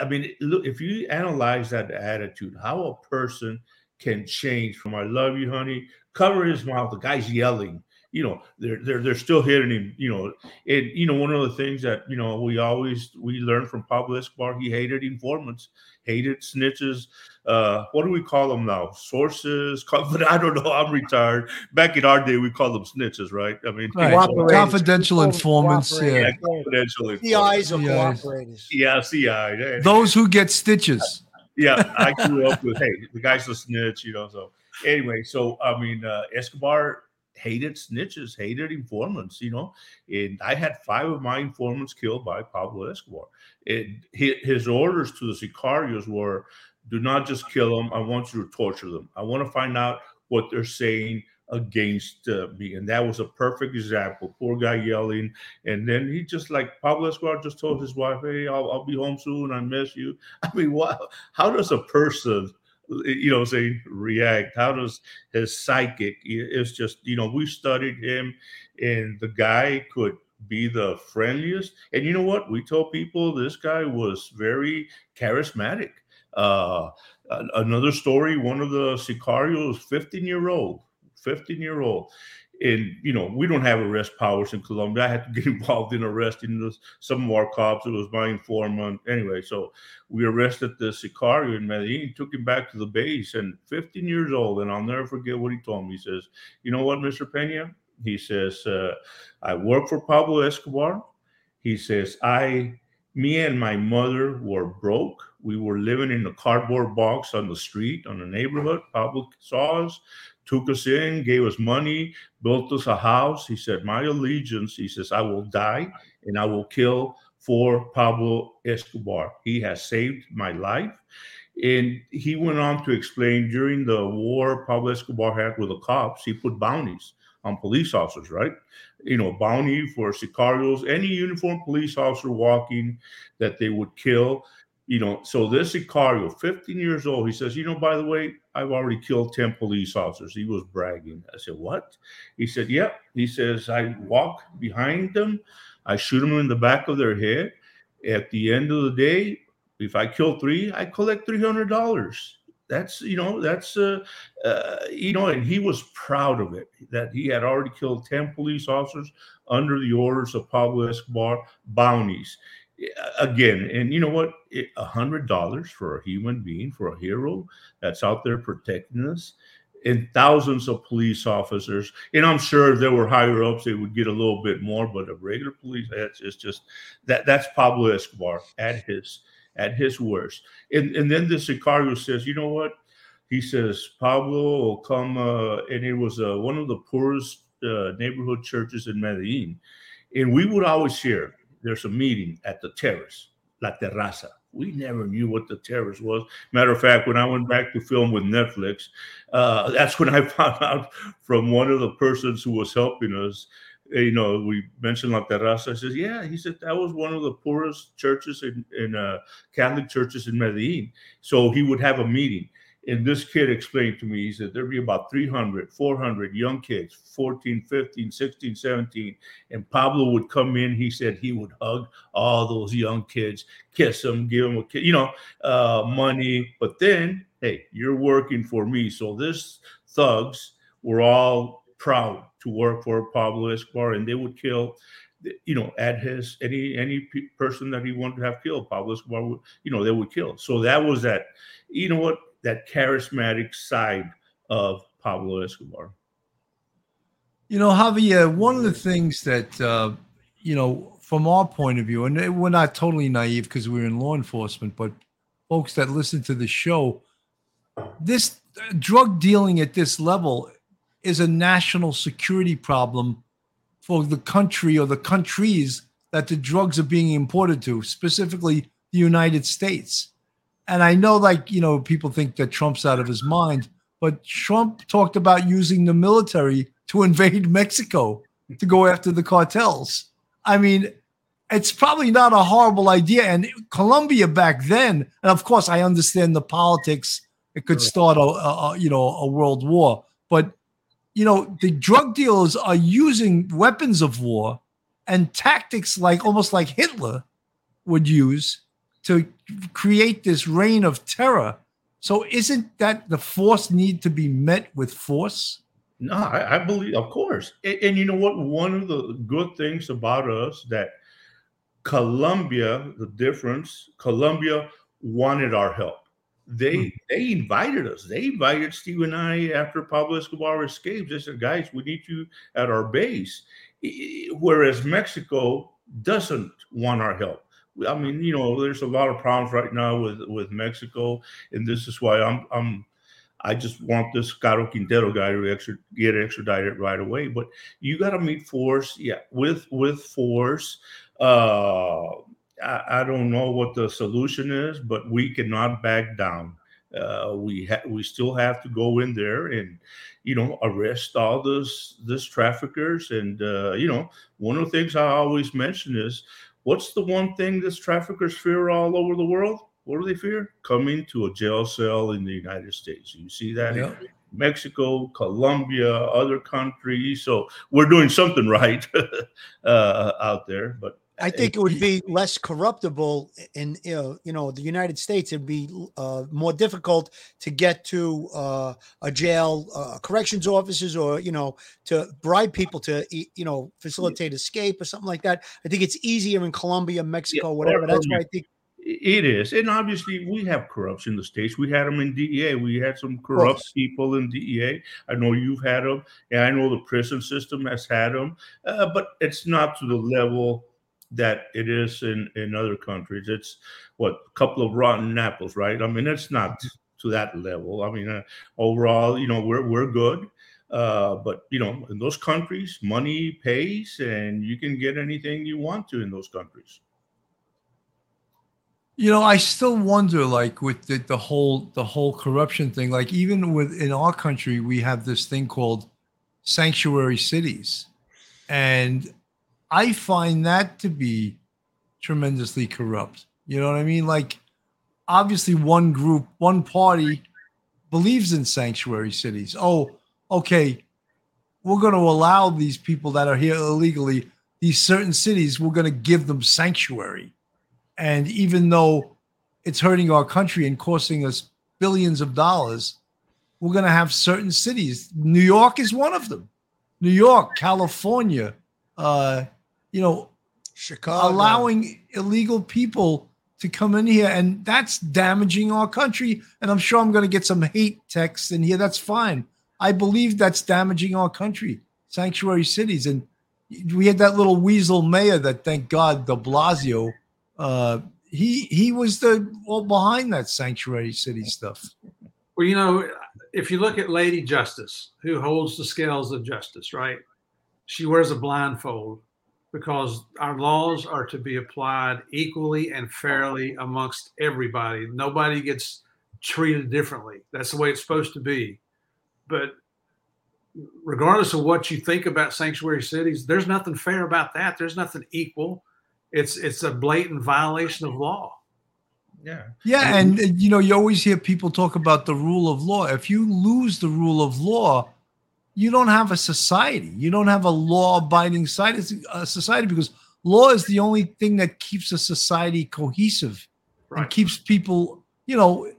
I mean, look, if you analyze that attitude, how a person can change from "I love you, honey," cover his mouth. The guy's yelling. You know, they're they're they're still hitting him. You know, and you know one of the things that you know we always we learned from Pablo Escobar, he hated informants, hated snitches. Uh, what do we call them now? Sources. But I don't know. I'm retired. Back in our day, we called them snitches, right? I mean, Right. Confidential informants. cooperate. Yeah. confidential. The informants. eyes of The cooperators. Yeah, CI. Those who get stitches. yeah, I grew up with hey, the guy's a snitch, you know. So anyway, so I mean, uh, Escobar hated snitches, hated informants, you know. And I had five of my informants killed by Pablo Escobar. And his orders to the sicarios were, "Do not just kill them. I want you to torture them. I want to find out what they're saying." against uh, me and that was a perfect example poor guy yelling and then he just like pablo escobar just told his wife hey i'll, I'll be home soon i miss you i mean wow how does a person you know say react? How does his psychic it's just you know we studied him and the guy could be the friendliest. And you know what? We told people this guy was very charismatic. Uh another story one of the sicarios 15 year old 15 year old and you know we don't have arrest powers in Colombia. I had to get involved in arresting this, some of our cops. It was my informant anyway. So we arrested the Sicario in Medellin, took him back to the base, and 15 years old. And I'll never forget what he told me. He says, "You know what, Mr. Peña?" He says, uh, "I work for Pablo Escobar." He says, "I." Me and my mother were broke. We were living in a cardboard box on the street, on the neighborhood. Pablo saw us, took us in, gave us money, built us a house. He said, My allegiance, he says, I will die and I will kill for Pablo Escobar. He has saved my life. And he went on to explain during the war Pablo Escobar had with the cops, he put bounties on police officers, right? You know, bounty for sicarios, any uniformed police officer walking that they would kill you know, so this Sicario, 15 years old, he says, you know, by the way, I've already killed 10 police officers. He was bragging. I said, what? He said, yep. He says, I walk behind them, I shoot them in the back of their head. At the end of the day, if I kill three, I collect $300. That's, you know, that's, uh, uh, you know, and he was proud of it that he had already killed 10 police officers under the orders of Pablo Escobar bounties again, and you know what? A hundred dollars for a human being, for a hero that's out there protecting us, and thousands of police officers. And I'm sure if there were higher ups, they would get a little bit more. But a regular police, that's just that that's Pablo Escobar at his at his worst. And and then the Sicario says, you know what? He says Pablo will come, uh, and it was uh, one of the poorest uh, neighborhood churches in Medellin, and we would always hear there's a meeting at the terrace, La Terraza. We never knew what the terrace was. Matter of fact, when I went back to film with Netflix, uh, that's when I found out from one of the persons who was helping us. You know, we mentioned La Terraza. I said, yeah. He said that was one of the poorest churches in, in uh, Catholic churches in Medellin. So he would have a meeting and this kid explained to me, he said there'd be about 300, 400 young kids, 14, 15, 16, 17. And Pablo would come in. He said he would hug all those young kids, kiss them, give them a kid, you know, uh, money. But then, hey, you're working for me. So this thugs were all proud to work for Pablo Escobar and they would kill you know, at his any any person that he wanted to have killed, Pablo Escobar would, you know, they would kill. So that was that. You know what? That charismatic side of Pablo Escobar. You know, Javier, one of the things that, uh, you know, from our point of view, and we're not totally naive because we're in law enforcement, but folks that listen to the show, this drug dealing at this level is a national security problem for the country or the countries that the drugs are being imported to, specifically the United States and I know, like, you know, people think that Trump's out of his mind, but Trump talked about using the military to invade Mexico to go after the cartels. I mean, it's probably not a horrible idea. And Colombia back then, and of course, I understand the politics. It could start a, a you know a world war, but you know the drug dealers are using weapons of war and tactics like almost like Hitler would use to create this reign of terror. So isn't that the force need to be met with force? No, I, I believe, of course. And, and, you know what? One of the good things about us that Colombia, the difference, Colombia wanted our help. They hmm. they invited us. They invited Steve and I after Pablo Escobar escaped. They said, "Guys, we need you at our base." Whereas Mexico doesn't want our help. I mean, you know, there's a lot of problems right now with with Mexico, and this is why I'm I'm I just want this Caro Quintero guy to extra, get extradited right away. But you got to meet force, yeah, with with force. Uh, I, I, don't know what the solution is, but we cannot back down. Uh, we ha- we still have to go in there and you know arrest all this this traffickers. And uh, you know, one of the things I always mention is What's the one thing this traffickers fear all over the world? What do they fear? Coming to a jail cell in the United States. You see that yeah. in Mexico, Colombia, other countries. So we're doing something right uh, out there. But I think it would be less corruptible in you know, you know the United States. It'd be uh, more difficult to get to uh, a jail, uh, corrections officers, or you know, to bribe people to you know facilitate escape or something like that. I think it's easier in Colombia, Mexico, Yeah, whatever. That's why I think. It is, and obviously we have corruption in the states. We had them in DEA. We had some corrupt people in DEA. I know you've had them, and I know the prison system has had them, uh, but it's not to the level that it is in in other countries. It's what a couple of rotten apples, right? I mean, it's not to that level. I mean, uh, overall, you know, we're we're good. Uh, but you know, in those countries, money pays, and you can get anything you want to in those countries. You know, I still wonder, like with the, the whole the whole corruption thing. Like even with in our country, we have this thing called sanctuary cities, and I find that to be tremendously corrupt. You know what I mean? Like, obviously, one group, one party believes in sanctuary cities. Oh, okay, we're going to allow these people that are here illegally these certain cities. We're going to give them sanctuary. And even though it's hurting our country and costing us billions of dollars, we're going to have certain cities. New York is one of them. New York, California, uh, you know, Chicago allowing illegal people to come in here, and that's damaging our country. And I'm sure I'm going to get some hate texts in here. That's fine. I believe that's damaging our country, sanctuary cities, and we had that little weasel mayor that, thank God, De Blasio. Uh, he he was the well behind that sanctuary city stuff. Well, you know, if you look at Lady Justice, who holds the scales of justice, right? She wears a blindfold because our laws are to be applied equally and fairly amongst everybody. Nobody gets treated differently. That's the way it's supposed to be. But regardless of what you think about sanctuary cities, there's nothing fair about that. There's nothing equal. It's it's a blatant violation of law. Yeah. Yeah, and you know, you always hear people talk about the rule of law. If you lose the rule of law, you don't have a society. You don't have a law-abiding society, society because law is the only thing that keeps a society cohesive and keeps people, you know,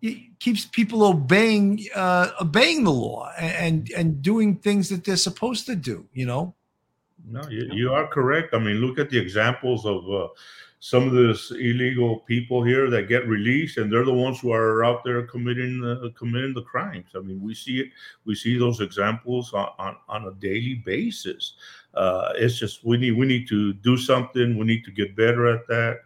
it keeps people obeying uh, obeying the law and, and and doing things that they're supposed to do. You know. No, you, you are correct. I mean, look at the examples of uh, some of these illegal people here that get released, and they're the ones who are out there committing the, committing the crimes. I mean, we see it. We see those examples on, on, on a daily basis. Uh, it's just we need we need to do something. We need to get better at that.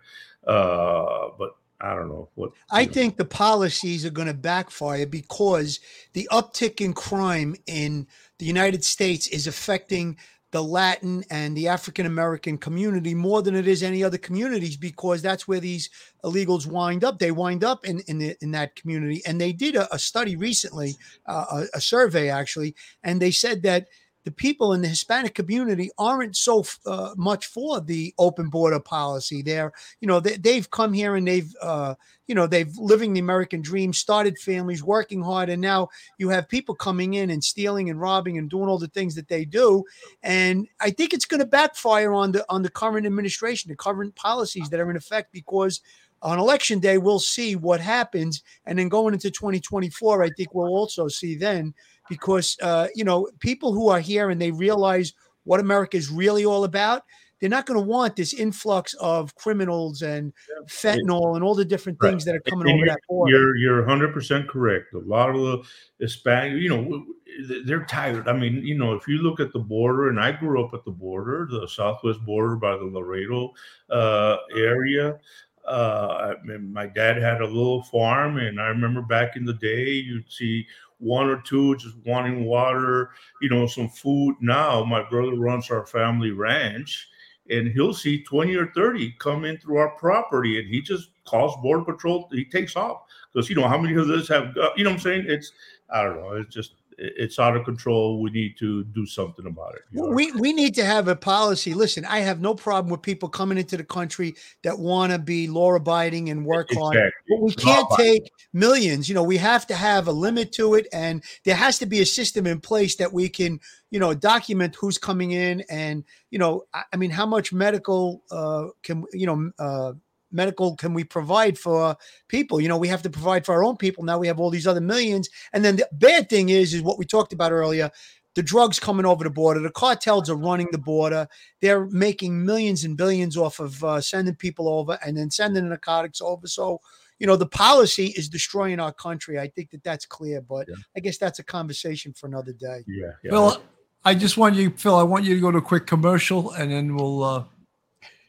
Uh, but I don't know what. I know. think the policies are going to backfire because the uptick in crime in the United States is affecting the Latin and the African American community more than it is any other communities because that's where these illegals wind up. They wind up in in, the, in that community, and they did a, a study recently, uh, a, a survey actually, and they said that the people in the Hispanic community aren't so uh, much for the open border policy. They're, you know, they, they've come here and they've, uh, you know, they've living the American dream, started families, working hard, and now you have people coming in and stealing and robbing and doing all the things that they do. And I think it's going to backfire on the on the current administration, the current policies that are in effect, because on election day we'll see what happens, and then going into 2024, I think we'll also see then because uh, you know people who are here and they realize what America is really all about. They're not going to want this influx of criminals and fentanyl and all the different Right. things that are coming And over that border. You're you're 100 percent correct. A lot of the Hispanic, you know, they're tired. I mean, you know, if you look at the border, and I grew up at the border, the southwest border by the Laredo uh, area. Uh, I mean, my dad had a little farm, and I remember back in the day, you'd see one or two just wanting water, you know, some food. Now, my brother runs our family ranch, and he'll see 20 or 30 come in through our property, and he just calls border patrol. He takes off because you know how many of those have, you know, I'm saying it's, I don't know, it's just it's out of control. We need to do something about it. you know? We we need to have a policy. Listen, I have no problem with people coming into the country that want to be law abiding and work hard. Exactly. But we can't take millions. You know, we have to have a limit to it, and there has to be a system in place that we can, you know, document who's coming in, and you know, I, I mean, how much medical uh, can you know uh, medical can we provide for people? You know, we have to provide for our own people. Now we have all these other millions, and then the bad thing is, is what we talked about earlier. The drugs coming over the border. The cartels are running the border. They're making millions and billions off of uh, sending people over and then sending the narcotics over. So, you know, the policy is destroying our country. I think that that's clear, but Yeah. I guess that's a conversation for another day. Yeah. yeah. Phil, I just want you, Phil. I want you to go to a quick commercial, and then we'll. uh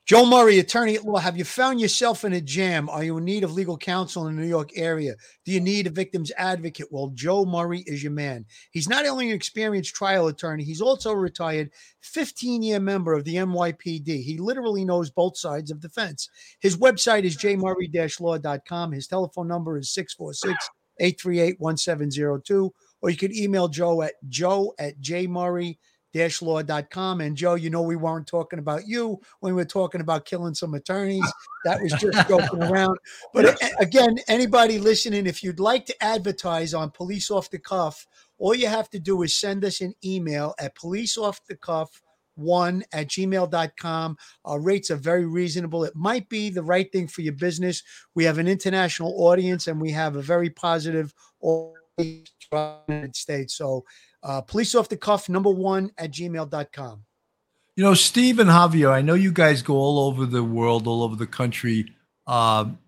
Joe Murray, attorney at law, have you found yourself in a jam? Are you in need of legal counsel in the New York area? Do you need a victim's advocate? Well, Joe Murray is your man. He's not only an experienced trial attorney, he's also a retired 15 year member of the NYPD. He literally knows both sides of the fence. His website is jmurray law.com. His telephone number is 646 838 1702. Or you can email Joe at joe at jmurray law.com. And Joe, you know, we weren't talking about you when we were talking about killing some attorneys. That was just joking around. But again, anybody listening, if you'd like to advertise on Police Off the Cuff, all you have to do is send us an email at police off the cuff one at gmail.com. Our rates are very reasonable. It might be the right thing for your business. We have an international audience and we have a very positive audience throughout the United States. So uh, police off the cuff number one at gmail.com. You know, Steve and Javier, I know you guys go all over the world, all over the country, um,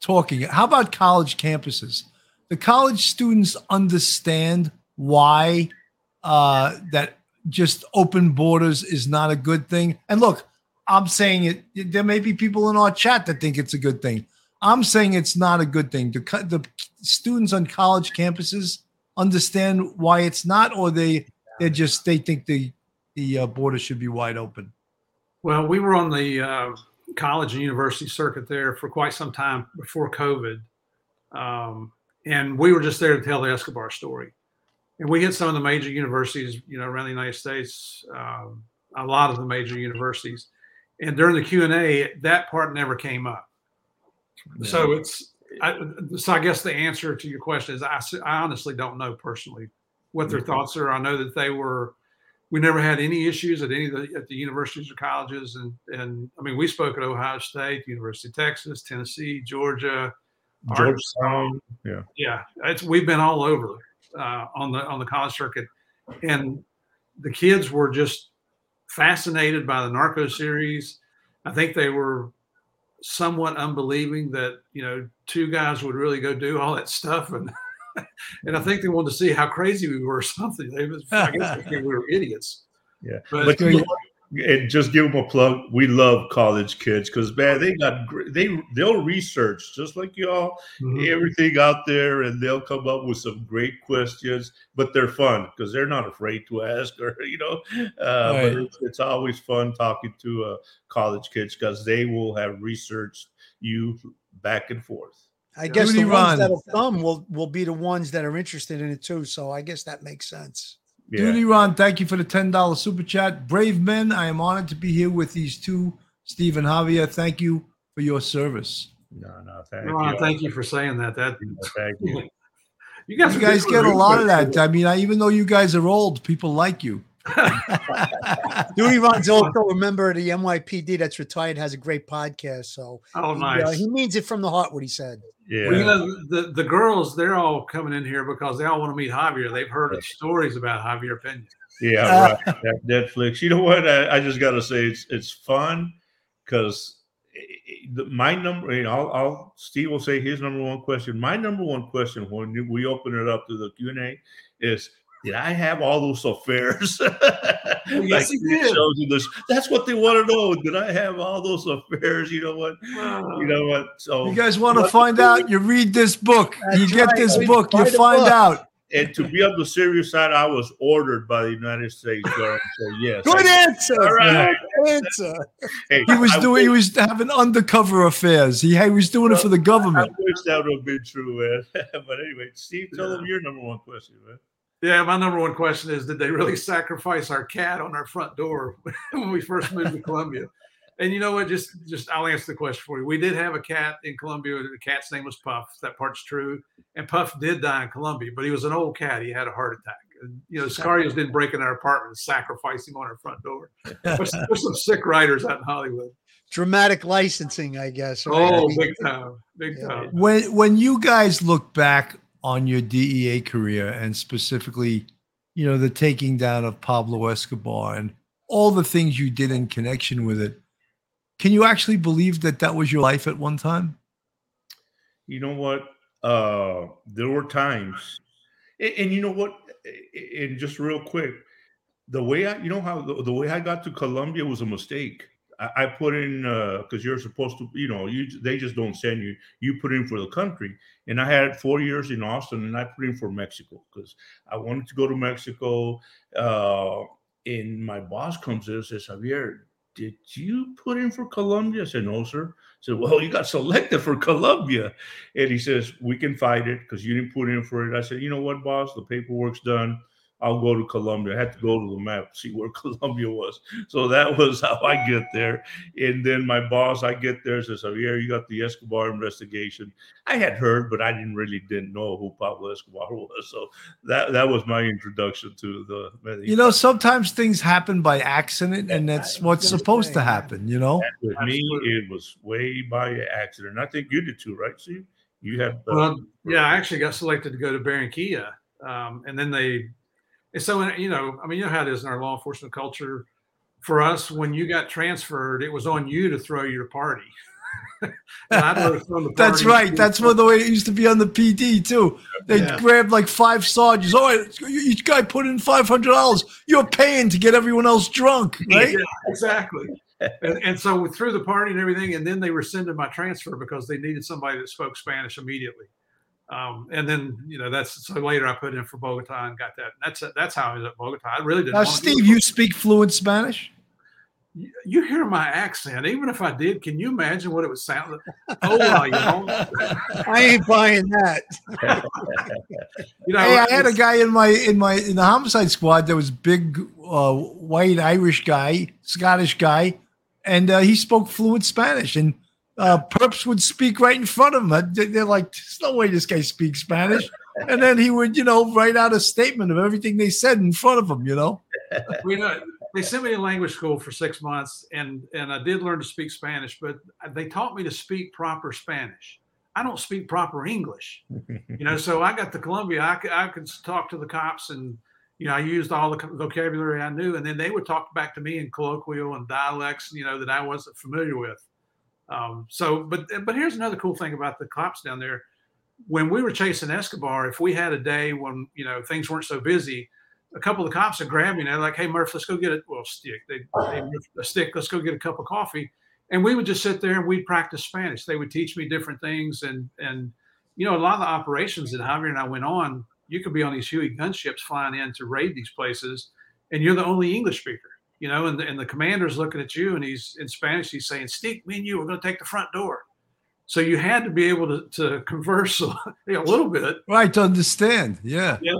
talking. How about college campuses? The college students understand why uh, that just open borders is not a good thing. And look, I'm saying it. There may be people in our chat that think it's a good thing. I'm saying it's not a good thing. The, the students on college campuses understand why it's not, or they they just they think the the uh, border should be wide open. Well, we were on the uh, college and university circuit there for quite some time before COVID. Um, and we were just there to tell the Escobar story. And we hit some of the major universities, you know, around the United States, um, a lot of the major universities. And during the Q and A, that part never came up. So it's, I, so I guess the answer to your question is I, I honestly don't know personally what their thoughts are. I know that they were, we never had any issues at any of the at the universities or colleges, and and I mean we spoke at Ohio State, University of Texas, Tennessee, Georgia, Georgetown. Yeah. yeah, it's we've been all over uh, on the on the college circuit, and the kids were just fascinated by the Narcos series. I think they were somewhat unbelieving that you know two guys would really go do all that stuff, and and I think they wanted to see how crazy we were or something. They was I guess they we were idiots. Yeah. But, But you? And just give them a plug. We love college kids because man, they got gr- they they'll research just like y'all Mhm. everything out there, and they'll come up with some great questions. But they're fun because they're not afraid to ask, or you know. Uh, Right. But it's, it's always fun talking to uh, college kids because they will have researched you back and forth. I guess Rudy the ones Ron. that'll come will, will be the ones that are interested in it too. So I guess that makes sense. Yeah. Duty Ron, thank you for the ten dollars super chat. Brave men, I am honored to be here with these two, Steve and Javier. Thank you for your service. No, no, thank Ron, you. thank you for saying that. That Thank you. you guys, You guys get a lot of research. that. I mean, I, even though you guys are old, people like you. Dewey Ron's also a member of the NYPD that's retired, has a great podcast. So Oh, he, uh, nice. he means it from the heart what he said. Yeah. Well, you know, the, the girls, they're all coming in here because they all want to meet Javier. They've heard stories about Javier Peña. Yeah, uh, right. that Netflix. You know what? I, I just got to say it's it's fun because eh, eh, my number. You know, I'll, I'll Steve will say his number one question. My number one question when we open it up to the Q and A is. Did I have all those affairs? Oh, yes, he did. shows you this. That's what they want to know. Did I have all those affairs? You know what? You know what? So You guys want to find out? You read this book. you get right. this Read- book. You find book. out. and to be on the serious side, I was ordered by the United States government. So yes, Good I- answer. All right. Good answer. Hey, He was I doing. He was having undercover affairs. He, he was doing it for the government. I government. wish that would have been true, man. but anyway, Steve, tell them your number one question, man. Yeah, my number one question is: Did they really sacrifice our cat on our front door when we first moved to Colombia? And you know what? Just, just I'll answer the question for you. We did have a cat in Colombia. The cat's name was Puff. That part's true. And Puff did die in Colombia, but he was an old cat. He had a heart attack. And, you know, Sicarios didn't break in our apartment and sacrifice him on our front door. There's, there's some sick writers out in Hollywood. Dramatic licensing, I guess. right? Oh, I mean, big time, big Yeah. time. When when you guys look back on your DEA career and specifically, you know, the taking down of Pablo Escobar and all the things you did in connection with it, can you actually believe that that was your life at one time? you know what? Uh there were times and, and you know what? And just real quick the way i you know how the, the way i got to colombia was a mistake i, put in uh because you're supposed to you know you they just don't send you you put in for the country and i had four years in austin and i put in for mexico because i wanted to go to mexico uh and my boss comes in and says javier did you put in for Colombia?" I said, no, sir. I said, well, you got selected for Colombia. And he says, we can fight it because you didn't put in for it. I said, you know what, boss? The paperwork's done. I'll go to Colombia. I had to go to the map, see where Colombia was. So that was how I get there. And then my boss, I get there, says, oh, yeah, you got the Escobar investigation. I had heard, but I didn't really didn't know who Pablo Escobar was. So that that was my introduction to the You know, sometimes things happen by accident, and that's what's gonna supposed to happen. You know, with me, it was way by accident. I think you did too, right? See, you had. uh, Well, yeah, I actually got selected to go to Barranquilla, um, and then they, and so you know, I mean, you know how it is in our law enforcement culture. For us, when you got transferred, it was on you to throw your party. And I'd rather throw the that's right. That's what the way it used to be on the PD too. They Yeah. would grab like five sergeants. All right, each guy put in five hundred dollars. You're paying to get everyone else drunk, right? Yeah, exactly. And, and so we threw the party and everything, and then they rescinded my transfer because they needed somebody that spoke Spanish immediately. Um, and then you know that's so later I put in for Bogota and got that. That's that's how I was at Bogota. I really didn't. Now, want to do Steve, you speak fluent Spanish. You- you hear my accent. Even if I did, can you imagine what it would sound like? Oh, well, you know, I ain't buying that. you know Hey, I had a guy in my in my in the homicide squad that was big, uh, white Irish guy, Scottish guy, and uh, he spoke fluent Spanish. And uh, perps would speak right in front of him. They- They're like, "There's no way this guy speaks Spanish." And then he would, you know, write out a statement of everything they said in front of him. You know, you know, they sent me to language school for six months, and and I did learn to speak Spanish, but they taught me to speak proper Spanish. I don't speak proper English, you know. So I got to Colombia, I could, I could talk to the cops, and you know, I used all the vocabulary I knew, and then they would talk back to me in colloquial and dialects, you know, that I wasn't familiar with. Um, so, but but here's another cool thing about the cops down there. When we were chasing Escobar, if we had a day when you know things weren't so busy, a couple of the cops would grab me and they're like, "Hey, Murph, let's go get a well stick. They, hey, a stick. Let's go get a cup of coffee." And we would just sit there and we'd practice Spanish. They would teach me different things, and and you know a lot of the operations that Javier and I went on, you could be on these Huey gunships flying in to raid these places, and you're the only English speaker. You know, and the, and the commander's looking at you, and he's in Spanish. He's saying, "Stick, me and you, we're going to take the front door." So you had to be able to, to converse a, a little bit. right? To understand. Yeah. Yeah.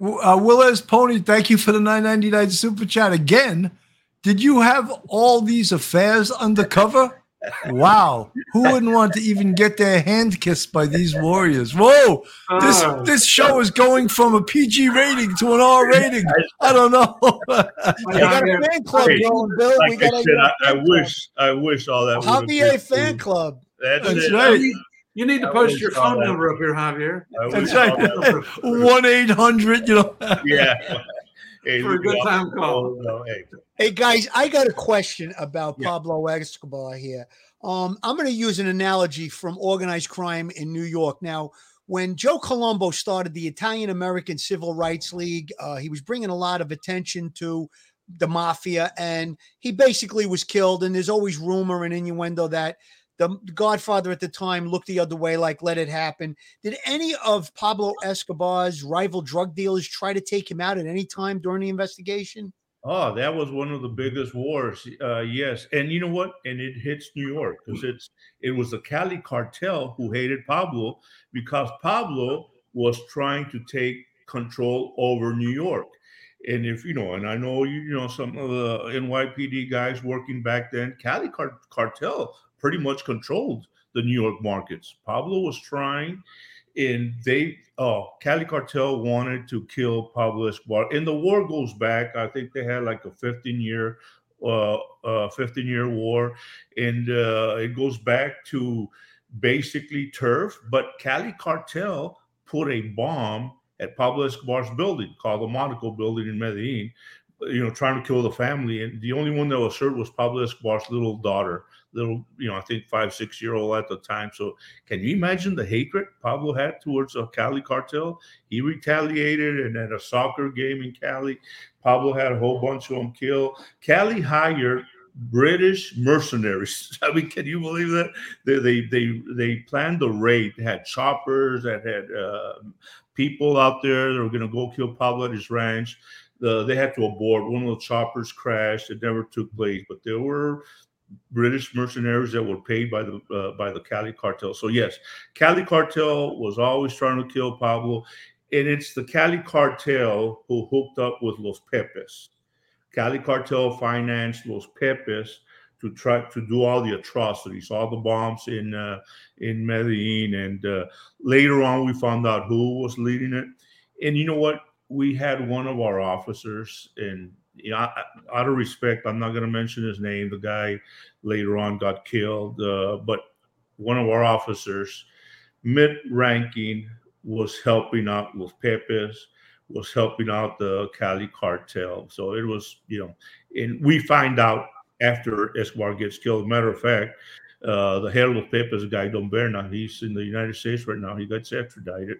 Uh, Willis Pony, thank you for the 999 super chat again. Did you have all these affairs undercover? Wow. Who wouldn't want to even get their hand kissed by these warriors? Whoa. This Oh. this show is going from a PG rating to an R rating. I don't know. We got a fan club Hey, going, Bill. we got I a said, I, I wish, I wish all that. would've Javier fan true. club. That's, That's it. right. You need to I post your phone number up here, Javier. I That's wish all that right. One eight hundred, you know. yeah. Hey, For a good time call. no, hey, Hey guys, I got a question about Yeah. Pablo Escobar here. Um, I'm going to use an analogy from organized crime in New York. Now, when Joe Colombo started the Italian American Civil Rights League, uh, he was bringing a lot of attention to the mafia, and he basically was killed. And there's always rumor and innuendo that the Godfather at the time looked the other way, like let it happen. Did any of Pablo Escobar's rival drug dealers try to take him out at any time during the investigation? Oh, that was one of the biggest wars. Uh, yes, and you know what? And it hits New York because it's it was the Cali cartel who hated Pablo because Pablo was trying to take control over New York. And if you know, and I know you, know some of the NYPD guys working back then, Cali Car- Cartel pretty much controlled the New York markets. Pablo was trying, and they, oh, Cali Cartel wanted to kill Pablo Escobar. And the war goes back. I think they had like a 15 year, uh, uh 15 year war, and uh, it goes back to basically turf. But Cali Cartel put a bomb at Pablo Escobar's building called the Monaco Building in Medellin, you know, trying to kill the family. And the only one that was hurt was Pablo Escobar's little daughter, little, you know, I think five, six year old at the time. So can you imagine the hatred Pablo had towards a Cali cartel? He retaliated and at a soccer game in Cali, Pablo had a whole bunch of them killed. Cali hired British mercenaries. I mean, can you believe that? They they they, they planned the raid. They had choppers that had uh, people out there that were going to go kill Pablo at his ranch. The, they had to abort. One of the choppers crashed. It never took place, but there were British mercenaries that were paid by the uh, by the Cali cartel. So yes, Cali cartel was always trying to kill Pablo, and it's the Cali cartel who hooked up with Los Pepes. Cali cartel financed Los Pepes to try to do all the atrocities, all the bombs in uh, in Medellin, and uh, later on we found out who was leading it. And you know what? We had one of our officers, and you know, out of respect, I'm not going to mention his name. The guy later on got killed, uh, but one of our officers, mid-ranking, was helping out with Pepes was helping out the Cali cartel. So it was, you know, and we find out after Escobar gets killed. Matter of fact, uh, the head of Pepes guy, Don Berna, he's in the United States right now. He got extradited.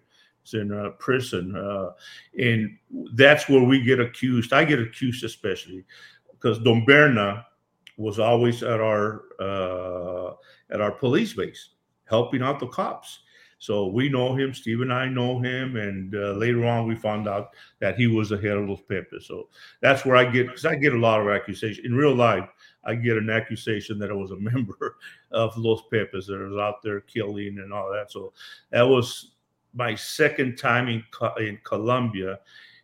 In uh, prison. Uh, and that's where we get accused. I get accused especially because Don Berna was always at our uh, at our police base helping out the cops. So we know him. Steve and I know him, and uh, later on we found out that he was the head of Los Pepes. So that's where I get because I get a lot of accusations in real life. I get an accusation that I was a member of Los Pepes that was out there killing and all that. So that was my second time in in Colombia,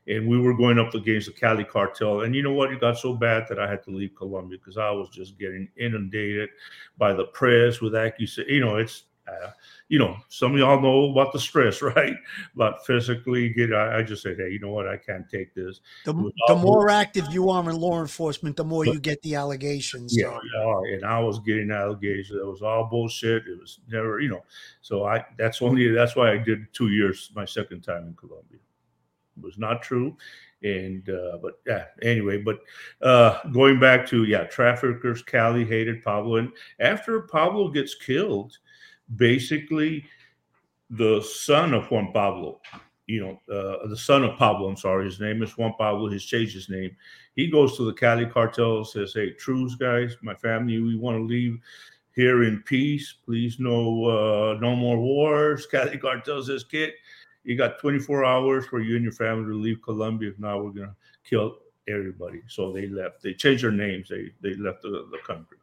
and we were going up against the Cali cartel. And you know what? It got so bad that I had to leave Colombia because I was just getting inundated by the press with accusations. You know, it's uh, you know, some of y'all know about the stress, right? But physically, get I, I, just said, hey, you know what? I can't take this. The, the more active you are in law enforcement, the more but, you get the allegations. Yeah, yeah, and I was getting allegations. It was all bullshit. It was never, you know. So I that's only that's why I did two years my second time in Colombia. It was not true and uh, but yeah anyway but uh going back to yeah traffickers cali hated pablo and after pablo gets killed basically the son of Juan Pablo, you know, uh, the son of Pablo, I'm sorry, his name is Juan Pablo, he's changed his name. He goes to the Cali cartel, says, Hey, truce, guys, my family, we want to leave here in peace. Please, no, uh, no more wars. Cali cartel says, Kid, you got 24 hours for you and your family to leave Colombia. If not, we're gonna kill everybody. So they left. They changed their names. They they left the, the country.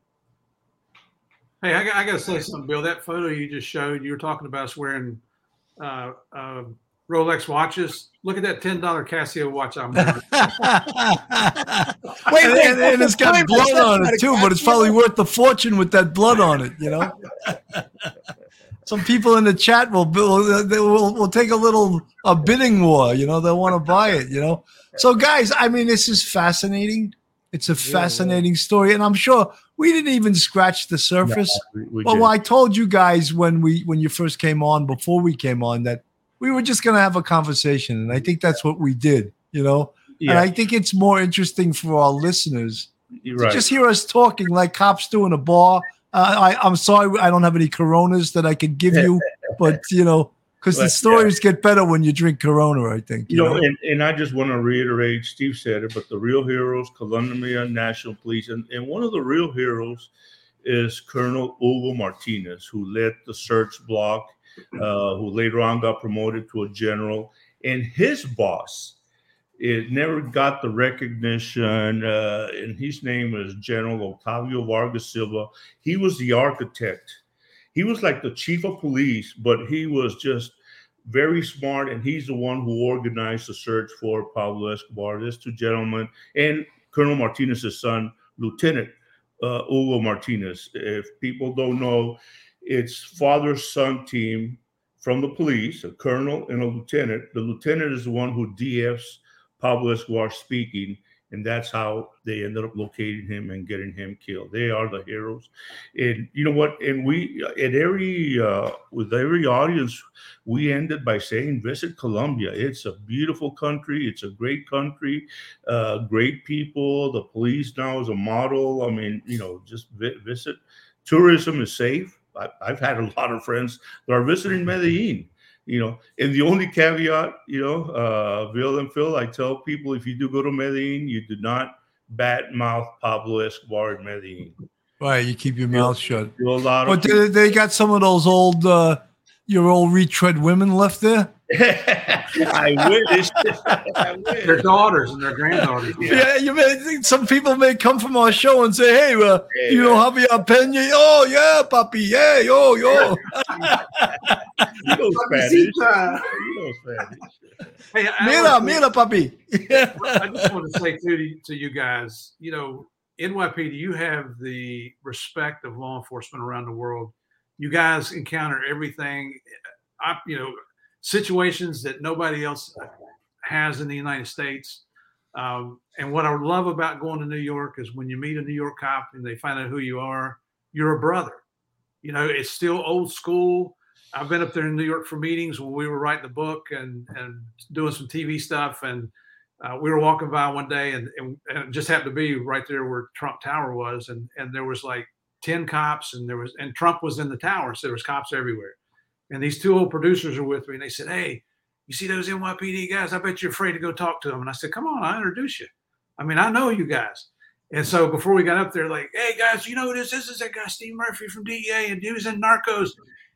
Hey, I got, I got to say something, Bill. That photo you just showed, you were talking about us wearing uh, uh, Rolex watches. Look at that ten dollar Casio watch I'm wearing. wait, and, and, and, it's got wait, blood on it too, but it's probably worth the fortune with that blood on it. You know. Some people in the chat will will, will, will take a little a bidding war. You know, they'll want to buy it. You know. So, guys, I mean, this is fascinating. It's a fascinating yeah. story, and I'm sure we didn't even scratch the surface. No, we, we well, I told you guys when we when you first came on, before we came on, that we were just going to have a conversation, and I think that's what we did. You know, yeah. and I think it's more interesting for our listeners You're to just hear us talking like cops do in a bar. Uh, I, I'm sorry, I don't have any Coronas that I can give you, but you know, because the stories yeah. get better when you drink Corona. I think you, you know, know? And, and, I just want to reiterate. Steve said it, but the real heroes, Colombia National Police, and, and one of the real heroes is Colonel Hugo Martinez, who led the search block, uh, who later on got promoted to a general, and his boss. It never got the recognition, uh, and his name is General Octavio Vargas Silva. He was the architect he was like the chief of police, but he was just very smart, and he's the one who organized the search for Pablo Escobar. There's two gentlemen and Colonel Martinez's son, Lieutenant uh, Hugo Martinez. If people don't know, it's father son team from the police, a colonel and a lieutenant. The lieutenant is the one who DFs Pablo Escobar speaking, and that's how they ended up locating him and getting him killed. They are the heroes, and you know what? And we at every uh, with every audience, we ended by saying, "Visit Colombia. It's a beautiful country. It's a great country, uh, great people. The police now is a model. I mean, you know, just vi- visit. Tourism is safe. I, I've had a lot of friends that are visiting Medellin you know, and the only caveat, you know, uh, Bill and Phil, I tell people if you do go to Medellin, you do not bat mouth Pablo Escobar in Medellin. Right, you keep your mouth shut. Do a lot of But they, they got some of those old, uh, your old retread women left there. I wish. I wish. Their daughters and their granddaughters. Yeah, you may some people may come from our show and say, "Hey, uh, Hey, you know Javier Peña? Oh yeah, papi, yeah, yo, yo." You know Spanish. You know Spanish. Hey, I mira, always- mira, papi. I just want to say too to, to you guys, you know, NYPD, do you have the respect of law enforcement around the world. You guys encounter everything, I, you know, situations that nobody else has in the United States. Um, and what I love about going to New York is when you meet a New York cop and they find out who you are, you're a brother. You know, it's still old school. I've been up there in New York for meetings when we were writing the book and and doing some TV stuff and uh, we were walking by one day and, and, and it just happened to be right there where Trump Tower was. And, and there was like 10 cops and there was, and Trump was in the tower. So there was cops everywhere. And these two old producers are with me and they said, Hey, you see those NYPD guys? I bet you're afraid to go talk to them. And I said, come on, I'll introduce you. I mean, I know you guys. And so before we got up there, like, Hey guys, you know who this is? This is that guy, Steve Murphy from DEA and he was in Narcos.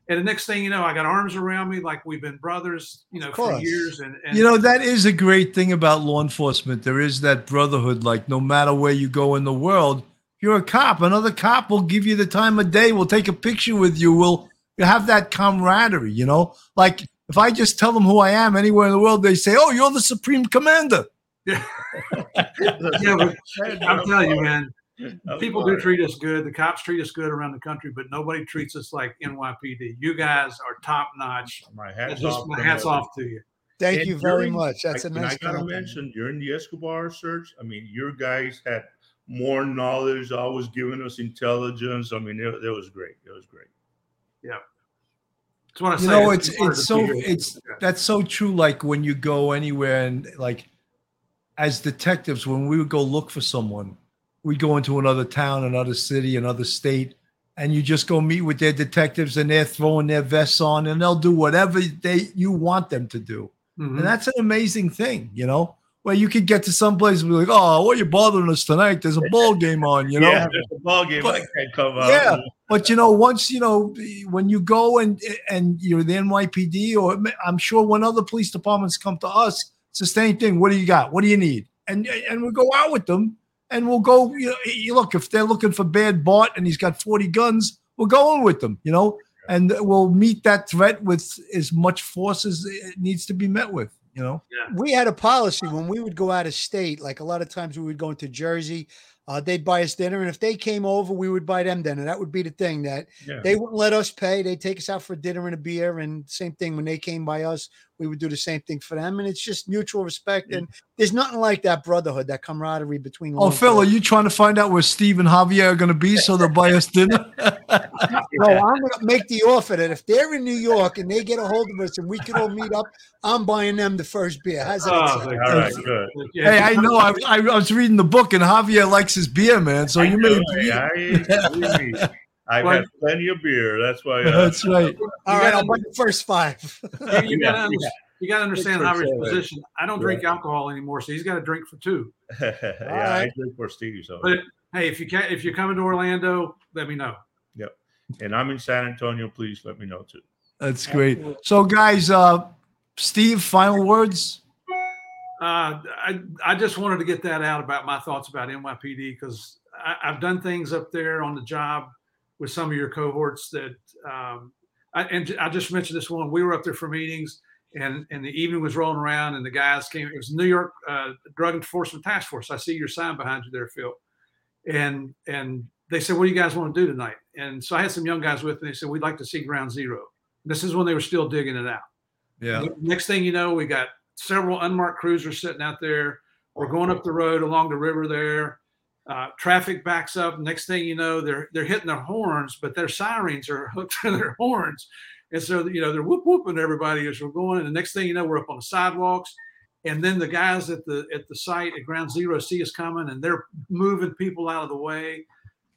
And the next thing you know, I got arms around me like we've been brothers, you know, for years. And, and You know that is a great thing about law enforcement. There is that brotherhood. Like no matter where you go in the world, you're a cop. Another cop will give you the time of day. Will take a picture with you. Will you have that camaraderie? You know, like if I just tell them who I am anywhere in the world, they say, "Oh, you're the supreme commander." yeah, but I'm telling you, man, people do treat us good. The cops treat us good around the country, but nobody treats us like NYPD. You guys are top notch. My hats Just off. my to hats off to you. Thank And you very during- much. That's a I, and nice I gotta compliment. mention during the Escobar search, I mean, your guys had more knowledge, always giving us intelligence. I mean, it, it was great. It was great. That's what I say. You know, it's hard it's so it's out. that's so true. Like when you go anywhere and like as detectives, when we would go look for someone, we'd go into another town, another city, another state, and you just go meet with their detectives and they're throwing their vests on and they'll do whatever they you want them to do. Mhm. And that's an amazing thing, you know, where you could get to some place and be like, oh, what are you bothering us tonight? There's a ball game on, you know? yeah, there's a ball game. But- I can't come out. Yeah. But you know, once you know, when you go and and you're the NYPD, or I'm sure when other police departments come to us, it's the same thing. What do you got? What do you need? And and we'll go out with them, and we'll go. You know, you look if they're looking for bad Bart and he's got 40 guns, we're going with them. You know, and we'll meet that threat with as much force as it needs to be met with. You know, we had a policy when we would go out of state. Like a lot of times we would go into Jersey, uh, they'd buy us dinner, and if they came over, we would buy them dinner. That would be the thing that Yeah. they wouldn't let us pay. They'd take us out for dinner and a beer, and same thing when they came by us, we would do the same thing for them. And it's just mutual respect, and there's nothing like that brotherhood, that camaraderie between. oh Phil, are you trying to find out where Steve and Javier are going to be so they'll buy us dinner? No, I'm going to make the offer that if they're in New York and they get a hold of us and we can all meet up, I'm buying them the first beer. How's that? Oh, sound? All right, good. Yeah, Hey, I know. I, I was reading the book, and Javier likes his beer, man. So you may. Hey, I, believe me, I've Well- had plenty of beer. That's why. Uh, That's right. all right, I'll buy the first five. you, you Yeah, gotta, under- you gotta understand Good for Javier's position. I don't drink alcohol anymore, so he's got to drink for two. yeah, I drink for Stevie. So, But hey, if you can, if you're coming to Orlando, let me know. And I'm in San Antonio. Please let me know too. That's great. So, guys, uh, Steve, final words. Uh, I I just wanted to get that out about my thoughts about NYPD because I've done things up there on the job with some of your cohorts that, um, I, and I just mentioned this one. We were up there for meetings. and and the evening was rolling around, and the guys came. It was New York uh, Drug Enforcement Task Force. I see your sign behind you there, Phil. And and they said, "What do you guys want to do tonight?" And so I had some young guys with me. They said, "We'd like to see Ground Zero." This is when they were still digging it out. Yeah. Next thing you know, we got several unmarked cruisers sitting out there. We're going up the road along the river there. Uh, traffic backs up. Next thing you know, they're they're hitting their horns, but their sirens are hooked to their horns, and so you know they're whoop whooping everybody as we're going. And the next thing you know, we're up on the sidewalks, and then the guys at the at the site at Ground Zero see us coming, and they're moving people out of the way.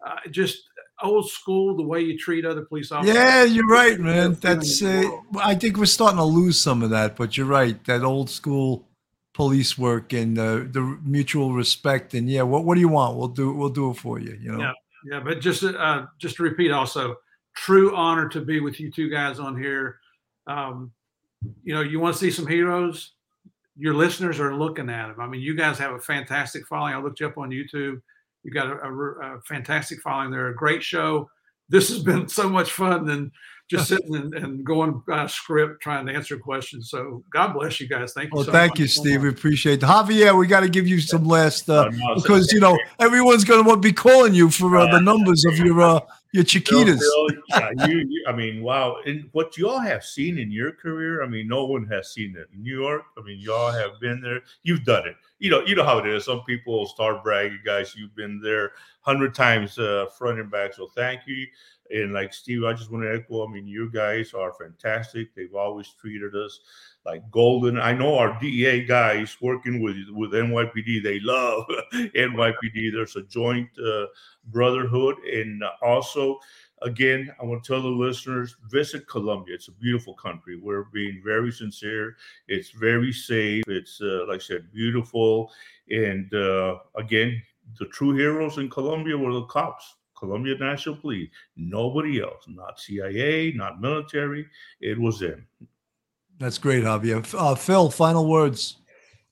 Uh, just old school, the way you treat other police officers. Yeah, you're right, man. That's uh, I think we're starting to lose some of that, but you're right. That old school police work and uh, the mutual respect and yeah, what what do you want? We'll do we'll do it for you. You know. Yeah, yeah. But just uh, just to repeat, also, true honor to be with you two guys on here. Um, you know, you want to see some heroes. Your listeners are looking at them. I mean, you guys have a fantastic following. I looked you up on YouTube. You got a, a, a fantastic following. They're a great show. This has been so much fun than just sitting and, and going by script trying to answer questions. So God bless you guys. Thank you. Well, so thank much. you, Steve. We appreciate it. Javier, we got to give you some last uh, because you know everyone's going to be calling you for uh, the numbers of your uh, your Chiquitas. Bill, Bill, yeah, you, you- I mean, wow. And what y'all have seen in your career, I mean, no one has seen it New York. I mean, y'all have been there. You've done it. You know, you know how it is. Some people start bragging, guys. You've been there hundred times, uh, front and back. So thank you. And like Steve, I just want to echo. I mean, you guys are fantastic. They've always treated us like golden. I know our DEA guys working with with NYPD. They love NYPD. There's a joint uh, brotherhood, and also again, I want to tell the listeners visit Colombia. It's a beautiful country. We're being very sincere. It's very safe. It's, uh, like I said, beautiful. And uh, again, the true heroes in Colombia were the cops. Colombia National Police, nobody else, not CIA, not military. It was them. That's great, Javier. Uh, Phil, final words.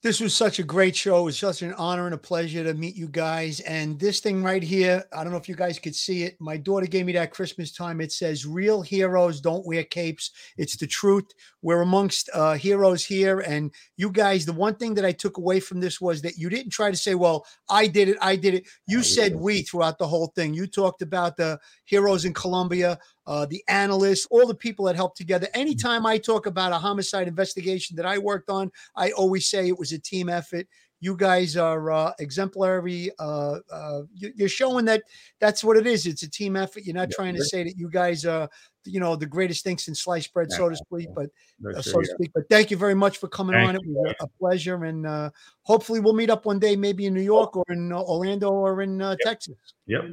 This was such a great show. It was such an honor and a pleasure to meet you guys. And this thing right here, I don't know if you guys could see it. My daughter gave me that Christmas time. It says, Real heroes don't wear capes. It's the truth. We're amongst uh, heroes here. And you guys, the one thing that I took away from this was that you didn't try to say, Well, I did it. I did it. You said we throughout the whole thing. You talked about the heroes in Colombia, uh, the analysts, all the people that helped together. Anytime I talk about a homicide investigation that I worked on, I always say it was a team effort. You guys are uh, exemplary. Uh, uh, you, you're showing that that's what it is. It's a team effort. You're not Yeah. trying to say that you guys are, you know, the greatest things in sliced bread, so to speak. But uh, That's so to yeah. speak. But thank you very much for coming Thank on. It was a, a pleasure, and uh, hopefully we'll meet up one day, maybe in New York or in uh, Orlando or in uh, Texas. Yep.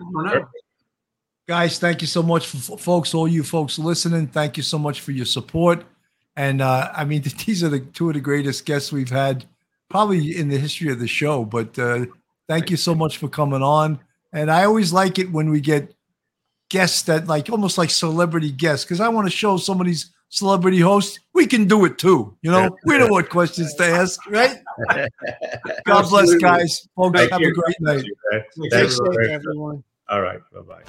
I don't know. Guys, thank you so much for f- folks, all you folks listening. Thank you so much for your support. And uh, I mean, these are the two of the greatest guests we've had probably in the history of the show. But uh, thank you so much for coming on. And I always like it when we get guests that like almost like celebrity guests because I want to show some of these celebrity hosts we can do it too. You know, we know what questions to ask, right? God bless, guys. Folks, Thank have you. a great night. Thanks, Stay Thanks, safe, Rick. everyone. All right. Bye bye.